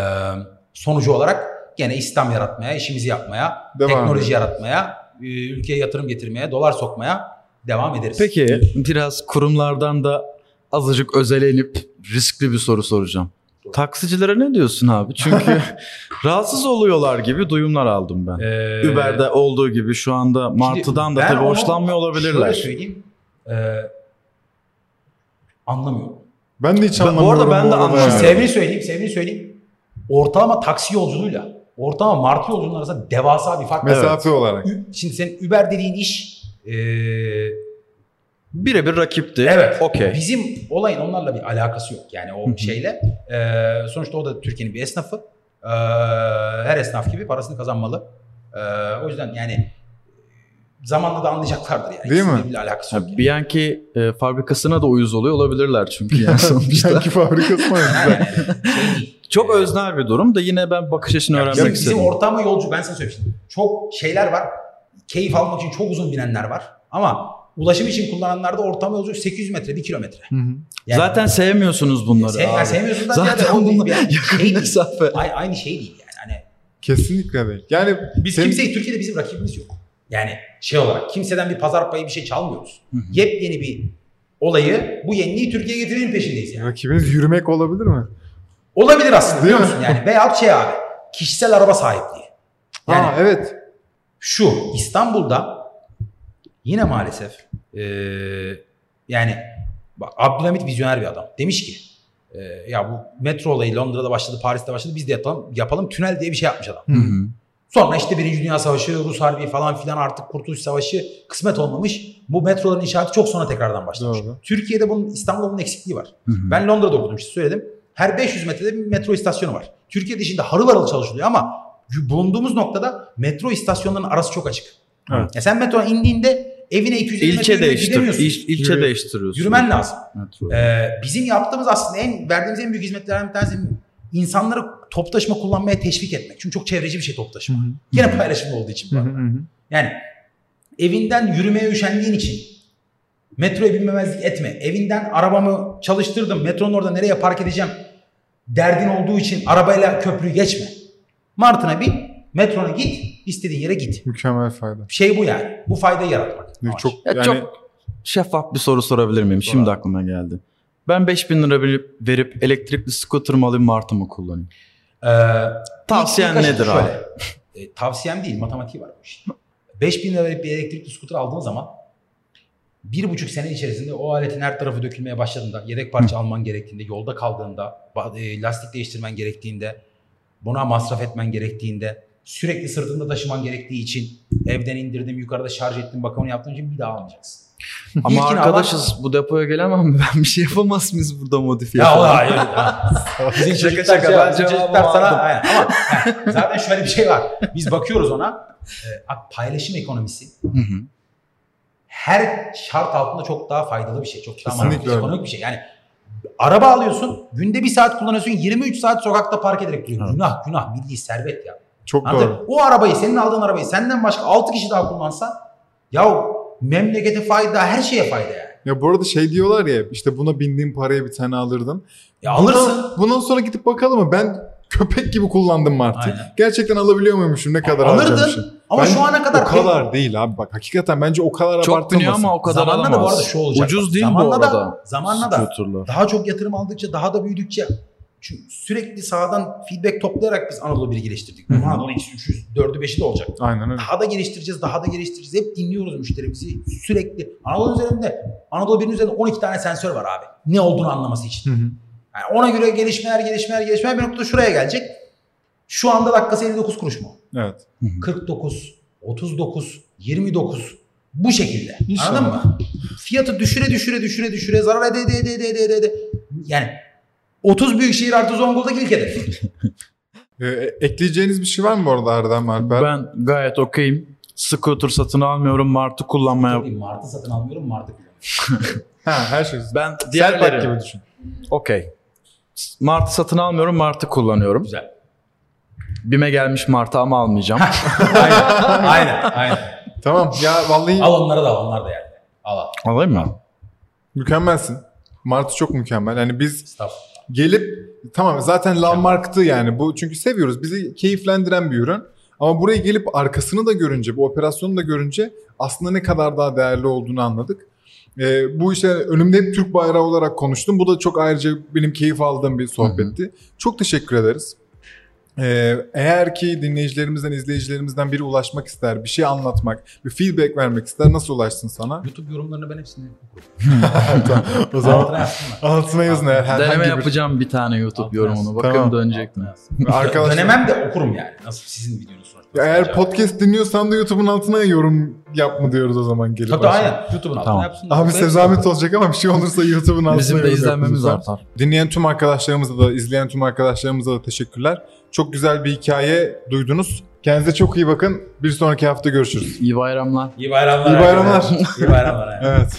Speaker 2: sonucu olarak gene İslam yaratmaya, işimizi yapmaya,
Speaker 1: Devam
Speaker 2: teknoloji
Speaker 1: edelim.
Speaker 2: yaratmaya, e, ülkeye yatırım getirmeye, dolar sokmaya devam ederiz.
Speaker 3: Peki biraz kurumlardan da azıcık özelenip riskli bir soru soracağım. Taksicilere ne diyorsun abi? Çünkü rahatsız oluyorlar gibi duyumlar aldım ben.
Speaker 2: Ee,
Speaker 3: Uber'de olduğu gibi şu anda Martı'dan da tabii hoşlanmıyor olabilirler.
Speaker 2: Şöyle söyleyeyim. e, anlamıyorum.
Speaker 1: Ben de hiç
Speaker 3: Ben- bu
Speaker 1: anlamıyorum.
Speaker 3: arada ben de anlamıyorum.
Speaker 2: Sevgili söyleyeyim, sevgili söyleyeyim. Ortalama taksi yolculuğuyla ortalama martı yolculuğunun arasında devasa bir fark var.
Speaker 1: Mesafe olarak.
Speaker 2: Ü- Şimdi senin Uber dediğin iş e,
Speaker 3: Birebir rakipti.
Speaker 2: evet
Speaker 3: Okey.
Speaker 2: bizim olayın onlarla bir alakası yok. Yani o şeyle e, sonuçta o da Türkiye'nin bir esnafı. E, her esnaf gibi parasını kazanmalı. E, o yüzden yani zamanla da anlayacaklardır yani.
Speaker 1: Değil mi?
Speaker 2: Bir alakası yok. Yani.
Speaker 3: Bianchi e, fabrikasına da uyuz oluyor olabilirler çünkü yani sonuçta.
Speaker 1: Sanki fabrikası mı?
Speaker 2: Yani, yani şey değil.
Speaker 3: Çok öznel bir durum da yine ben bakış açını öğrenmek
Speaker 2: Bizim,
Speaker 3: istedim.
Speaker 2: bizim ortama yolcu ben sana söyleyeyim. şimdi. Çok şeyler var. Keyif almak için çok uzun binenler var. Ama ulaşım için kullananlarda ortama yolcu 800 metre, 1 kilometre.
Speaker 1: Hı hı.
Speaker 2: Yani,
Speaker 3: Zaten sevmiyorsunuz bunları.
Speaker 2: sev, yani
Speaker 3: abi.
Speaker 2: sevmiyorsun da
Speaker 3: Zaten
Speaker 2: değil.
Speaker 3: bunlar
Speaker 2: Yani
Speaker 3: yakın
Speaker 2: şey değil.
Speaker 3: mesafe.
Speaker 2: Ay- aynı şey değil yani. Hani
Speaker 1: Kesinlikle değil. Yani
Speaker 2: biz
Speaker 1: senin-
Speaker 2: kimseyi Türkiye'de bizim rakibimiz yok. Yani şey olarak kimseden bir pazar payı bir şey çalmıyoruz. Yepyeni bir olayı bu yeniliği Türkiye'ye getirmenin peşindeyiz yani.
Speaker 1: rakibiniz yürümek olabilir mi?
Speaker 2: Olabilir aslında
Speaker 1: Değil
Speaker 2: biliyor
Speaker 1: mi?
Speaker 2: musun yani? Veyahut şey abi kişisel araba sahipliği. Yani
Speaker 1: Aa evet.
Speaker 2: şu İstanbul'da yine maalesef eee, yani bak Abdülhamit vizyoner bir adam. Demiş ki eee, ya bu metro olayı Londra'da başladı, Paris'te başladı biz de yapalım, yapalım. Tünel diye bir şey yapmış adam.
Speaker 3: Hı hı.
Speaker 2: Sonra işte Birinci Dünya Savaşı, Rus Harbi falan filan artık Kurtuluş Savaşı kısmet olmamış. Bu metroların inşaatı çok sonra tekrardan başlamış.
Speaker 1: Doğru.
Speaker 2: Türkiye'de bunun İstanbul'da bunun eksikliği var.
Speaker 3: Hı hı.
Speaker 2: Ben Londra'da okudum işte söyledim. Her 500 metrede bir metro istasyonu var. Türkiye dışında harıl harıl çalışılıyor ama bulunduğumuz noktada metro istasyonlarının arası çok açık.
Speaker 1: Evet.
Speaker 2: Ya sen metroya indiğinde evine 250 metre
Speaker 3: İlçe
Speaker 2: yürümek
Speaker 3: değiştir.
Speaker 2: gidemiyorsun.
Speaker 3: İl, ilçe
Speaker 1: Yürü-
Speaker 3: değiştiriyorsun.
Speaker 2: Yürümen lazım.
Speaker 3: Metro.
Speaker 2: Ee, bizim yaptığımız aslında en verdiğimiz en büyük hizmetlerden bir tanesi insanları top taşıma kullanmaya teşvik etmek. Çünkü çok çevreci bir şey top taşıma. Yine paylaşımlı olduğu için bu arada. Yani evinden yürümeye üşendiğin için metroya binmemezlik etme. Evinden arabamı çalıştırdım. Metronun orada nereye park edeceğim derdin olduğu için arabayla köprüyü geçme. Martına bin, metrona git, istediğin yere git.
Speaker 1: Mükemmel fayda.
Speaker 2: Şey bu yani. Bu faydayı yaratmak.
Speaker 1: Çok
Speaker 3: Ya
Speaker 1: yani
Speaker 3: çok şeffaf bir soru sorabilir miyim? Şimdi aklıma geldi. Ben 5000 lira verip, elektrikli scooter mı alayım Martı mı kullanayım?
Speaker 2: Ee,
Speaker 3: Tavsiyen nedir
Speaker 2: şöyle,
Speaker 3: abi?
Speaker 2: E, tavsiyem değil, matematiği var bu işin. 5000 lira verip bir elektrikli skuter aldığın zaman bir buçuk sene içerisinde o aletin her tarafı dökülmeye başladığında, yedek parça alman gerektiğinde, yolda kaldığında, e, lastik değiştirmen gerektiğinde, buna masraf etmen gerektiğinde sürekli sırtında taşıman gerektiği için evden indirdim, yukarıda şarj ettim, bakımını yaptığın için bir daha almayacaksın.
Speaker 3: Ama
Speaker 2: İlkini
Speaker 3: arkadaşız bu depoya gelemem mi? Ben bir şey yapamaz mıyız burada modifiye
Speaker 2: Ya o hayır. Bizim
Speaker 3: Şaka şaka,
Speaker 2: şey-
Speaker 3: ben
Speaker 2: çocuklar sana aynen. ama zaten şöyle bir şey var. Biz bakıyoruz ona. E, paylaşım ekonomisi
Speaker 3: Hı hı.
Speaker 2: her şart altında çok daha faydalı bir şey. Çok daha mantıklı, ekonomik bir şey. Yani araba alıyorsun, günde bir saat kullanıyorsun, 23 saat sokakta park ederek duruyorsun.
Speaker 3: Evet.
Speaker 2: Günah, günah, milli servet ya.
Speaker 1: Çok
Speaker 2: Anladın?
Speaker 1: doğru.
Speaker 2: O arabayı, senin aldığın arabayı senden başka 6 kişi daha kullansa ya memlekete fayda, her şeye fayda yani.
Speaker 1: Ya bu arada şey diyorlar ya işte buna bindiğim paraya bir tane alırdım.
Speaker 2: Ya alırsın.
Speaker 1: Bundan, bundan sonra gidip bakalım mı? Ben köpek gibi kullandım Mart'ı.
Speaker 2: Aynen.
Speaker 1: Gerçekten alabiliyor muymuşum? Ne kadar
Speaker 2: Alırdın. Ama
Speaker 1: Bence
Speaker 2: şu ana kadar
Speaker 1: o kadar değil abi bak hakikaten bence o kadar
Speaker 3: Çok
Speaker 1: abartılmasın.
Speaker 3: biniyor ama o kadar
Speaker 2: Zamanla da bu
Speaker 3: alamaz.
Speaker 2: arada şu olacak.
Speaker 3: Ucuz değil bu
Speaker 2: zamanla
Speaker 3: arada.
Speaker 2: Da, zamanla da daha çok yatırım aldıkça, daha da büyüdükçe çünkü sürekli sahadan feedback toplayarak biz Anadolu 1'i geliştirdik.
Speaker 1: Hı hı.
Speaker 2: Anadolu 2'si, 3'ü, 4'ü, 5'i de olacak.
Speaker 1: Aynen öyle.
Speaker 2: Daha da geliştireceğiz, daha da geliştireceğiz. Hep dinliyoruz müşterimizi. Sürekli. Anadolu üzerinde, Anadolu 1'in üzerinde 12 tane sensör var abi. Ne olduğunu anlaması için.
Speaker 1: Hı hı.
Speaker 2: Yani ona göre gelişmeler, gelişmeler, gelişmeler bir noktada şuraya gelecek. Şu anda dakikası 59 kuruş mu?
Speaker 1: Evet.
Speaker 2: 49, 39, 29 bu şekilde.
Speaker 1: İnşallah.
Speaker 2: Anladın mı? Fiyatı düşüre düşüre düşüre düşüre zarar ede ede ede ede, ede. Yani 30 büyük şehir artı Zonguldak ilk hedef.
Speaker 1: Ee, ekleyeceğiniz bir şey var mı bu arada Erdem Alper?
Speaker 3: Ben gayet okeyim. Scooter satın almıyorum. Martı kullanmaya...
Speaker 2: Martı satın almıyorum, Martı kullanıyorum.
Speaker 1: Ha, her şey.
Speaker 3: Ben
Speaker 1: Selpak
Speaker 3: diğerleri...
Speaker 1: gibi düşün.
Speaker 3: Okey. Martı satın almıyorum. Martı kullanıyorum.
Speaker 2: Güzel.
Speaker 3: Bime gelmiş Martı ama almayacağım.
Speaker 2: aynen, aynen, aynen.
Speaker 1: Tamam ya vallahi
Speaker 2: Al onları da al, onlar da yani. Al al.
Speaker 3: Alayım mı?
Speaker 1: mükemmelsin. Martı çok mükemmel. Yani biz
Speaker 2: Estağfurullah.
Speaker 1: Gelip tamam zaten landmarktı yani bu çünkü seviyoruz. Bizi keyiflendiren bir ürün. Ama buraya gelip arkasını da görünce, bu operasyonu da görünce aslında ne kadar daha değerli olduğunu anladık. Ee, bu işte önümde hep Türk bayrağı olarak konuştum. Bu da çok ayrıca benim keyif aldığım bir sohbetti. Çok teşekkür ederiz. Ee, eğer ki dinleyicilerimizden, izleyicilerimizden biri ulaşmak ister, bir şey anlatmak, bir feedback vermek ister nasıl ulaşsın sana?
Speaker 2: YouTube yorumlarını ben hepsini okurum.
Speaker 1: o zaman
Speaker 2: Altına
Speaker 1: yazın eğer herhangi
Speaker 3: Deneme
Speaker 1: bir...
Speaker 3: yapacağım bir tane YouTube
Speaker 2: Altına
Speaker 3: yorumunu.
Speaker 2: yazsın.
Speaker 3: Bakalım
Speaker 1: Tamam.
Speaker 3: dönecek mi?
Speaker 1: Arkadaşlar,
Speaker 2: Denemem de okurum yani. Nasıl sizin videonuz.
Speaker 1: Ya eğer podcast dinliyorsan da YouTube'un altına yorum yap mı diyoruz o zaman gelip.
Speaker 2: Tabii
Speaker 1: aşağı.
Speaker 2: aynen. YouTube'un altına
Speaker 3: Tamam.
Speaker 2: yapsınlar.
Speaker 1: Abi size zahmet olacak ama bir şey olursa YouTube'un altına
Speaker 3: Bizim de izlenmemiz
Speaker 1: lütfen.
Speaker 3: artar.
Speaker 1: Dinleyen tüm arkadaşlarımıza da, izleyen tüm arkadaşlarımıza da teşekkürler. Çok güzel bir hikaye duydunuz. Kendinize çok iyi bakın. Bir sonraki hafta görüşürüz.
Speaker 3: İyi bayramlar.
Speaker 2: İyi bayramlar.
Speaker 1: İyi bayramlar.
Speaker 2: İyi bayramlar.
Speaker 1: Evet.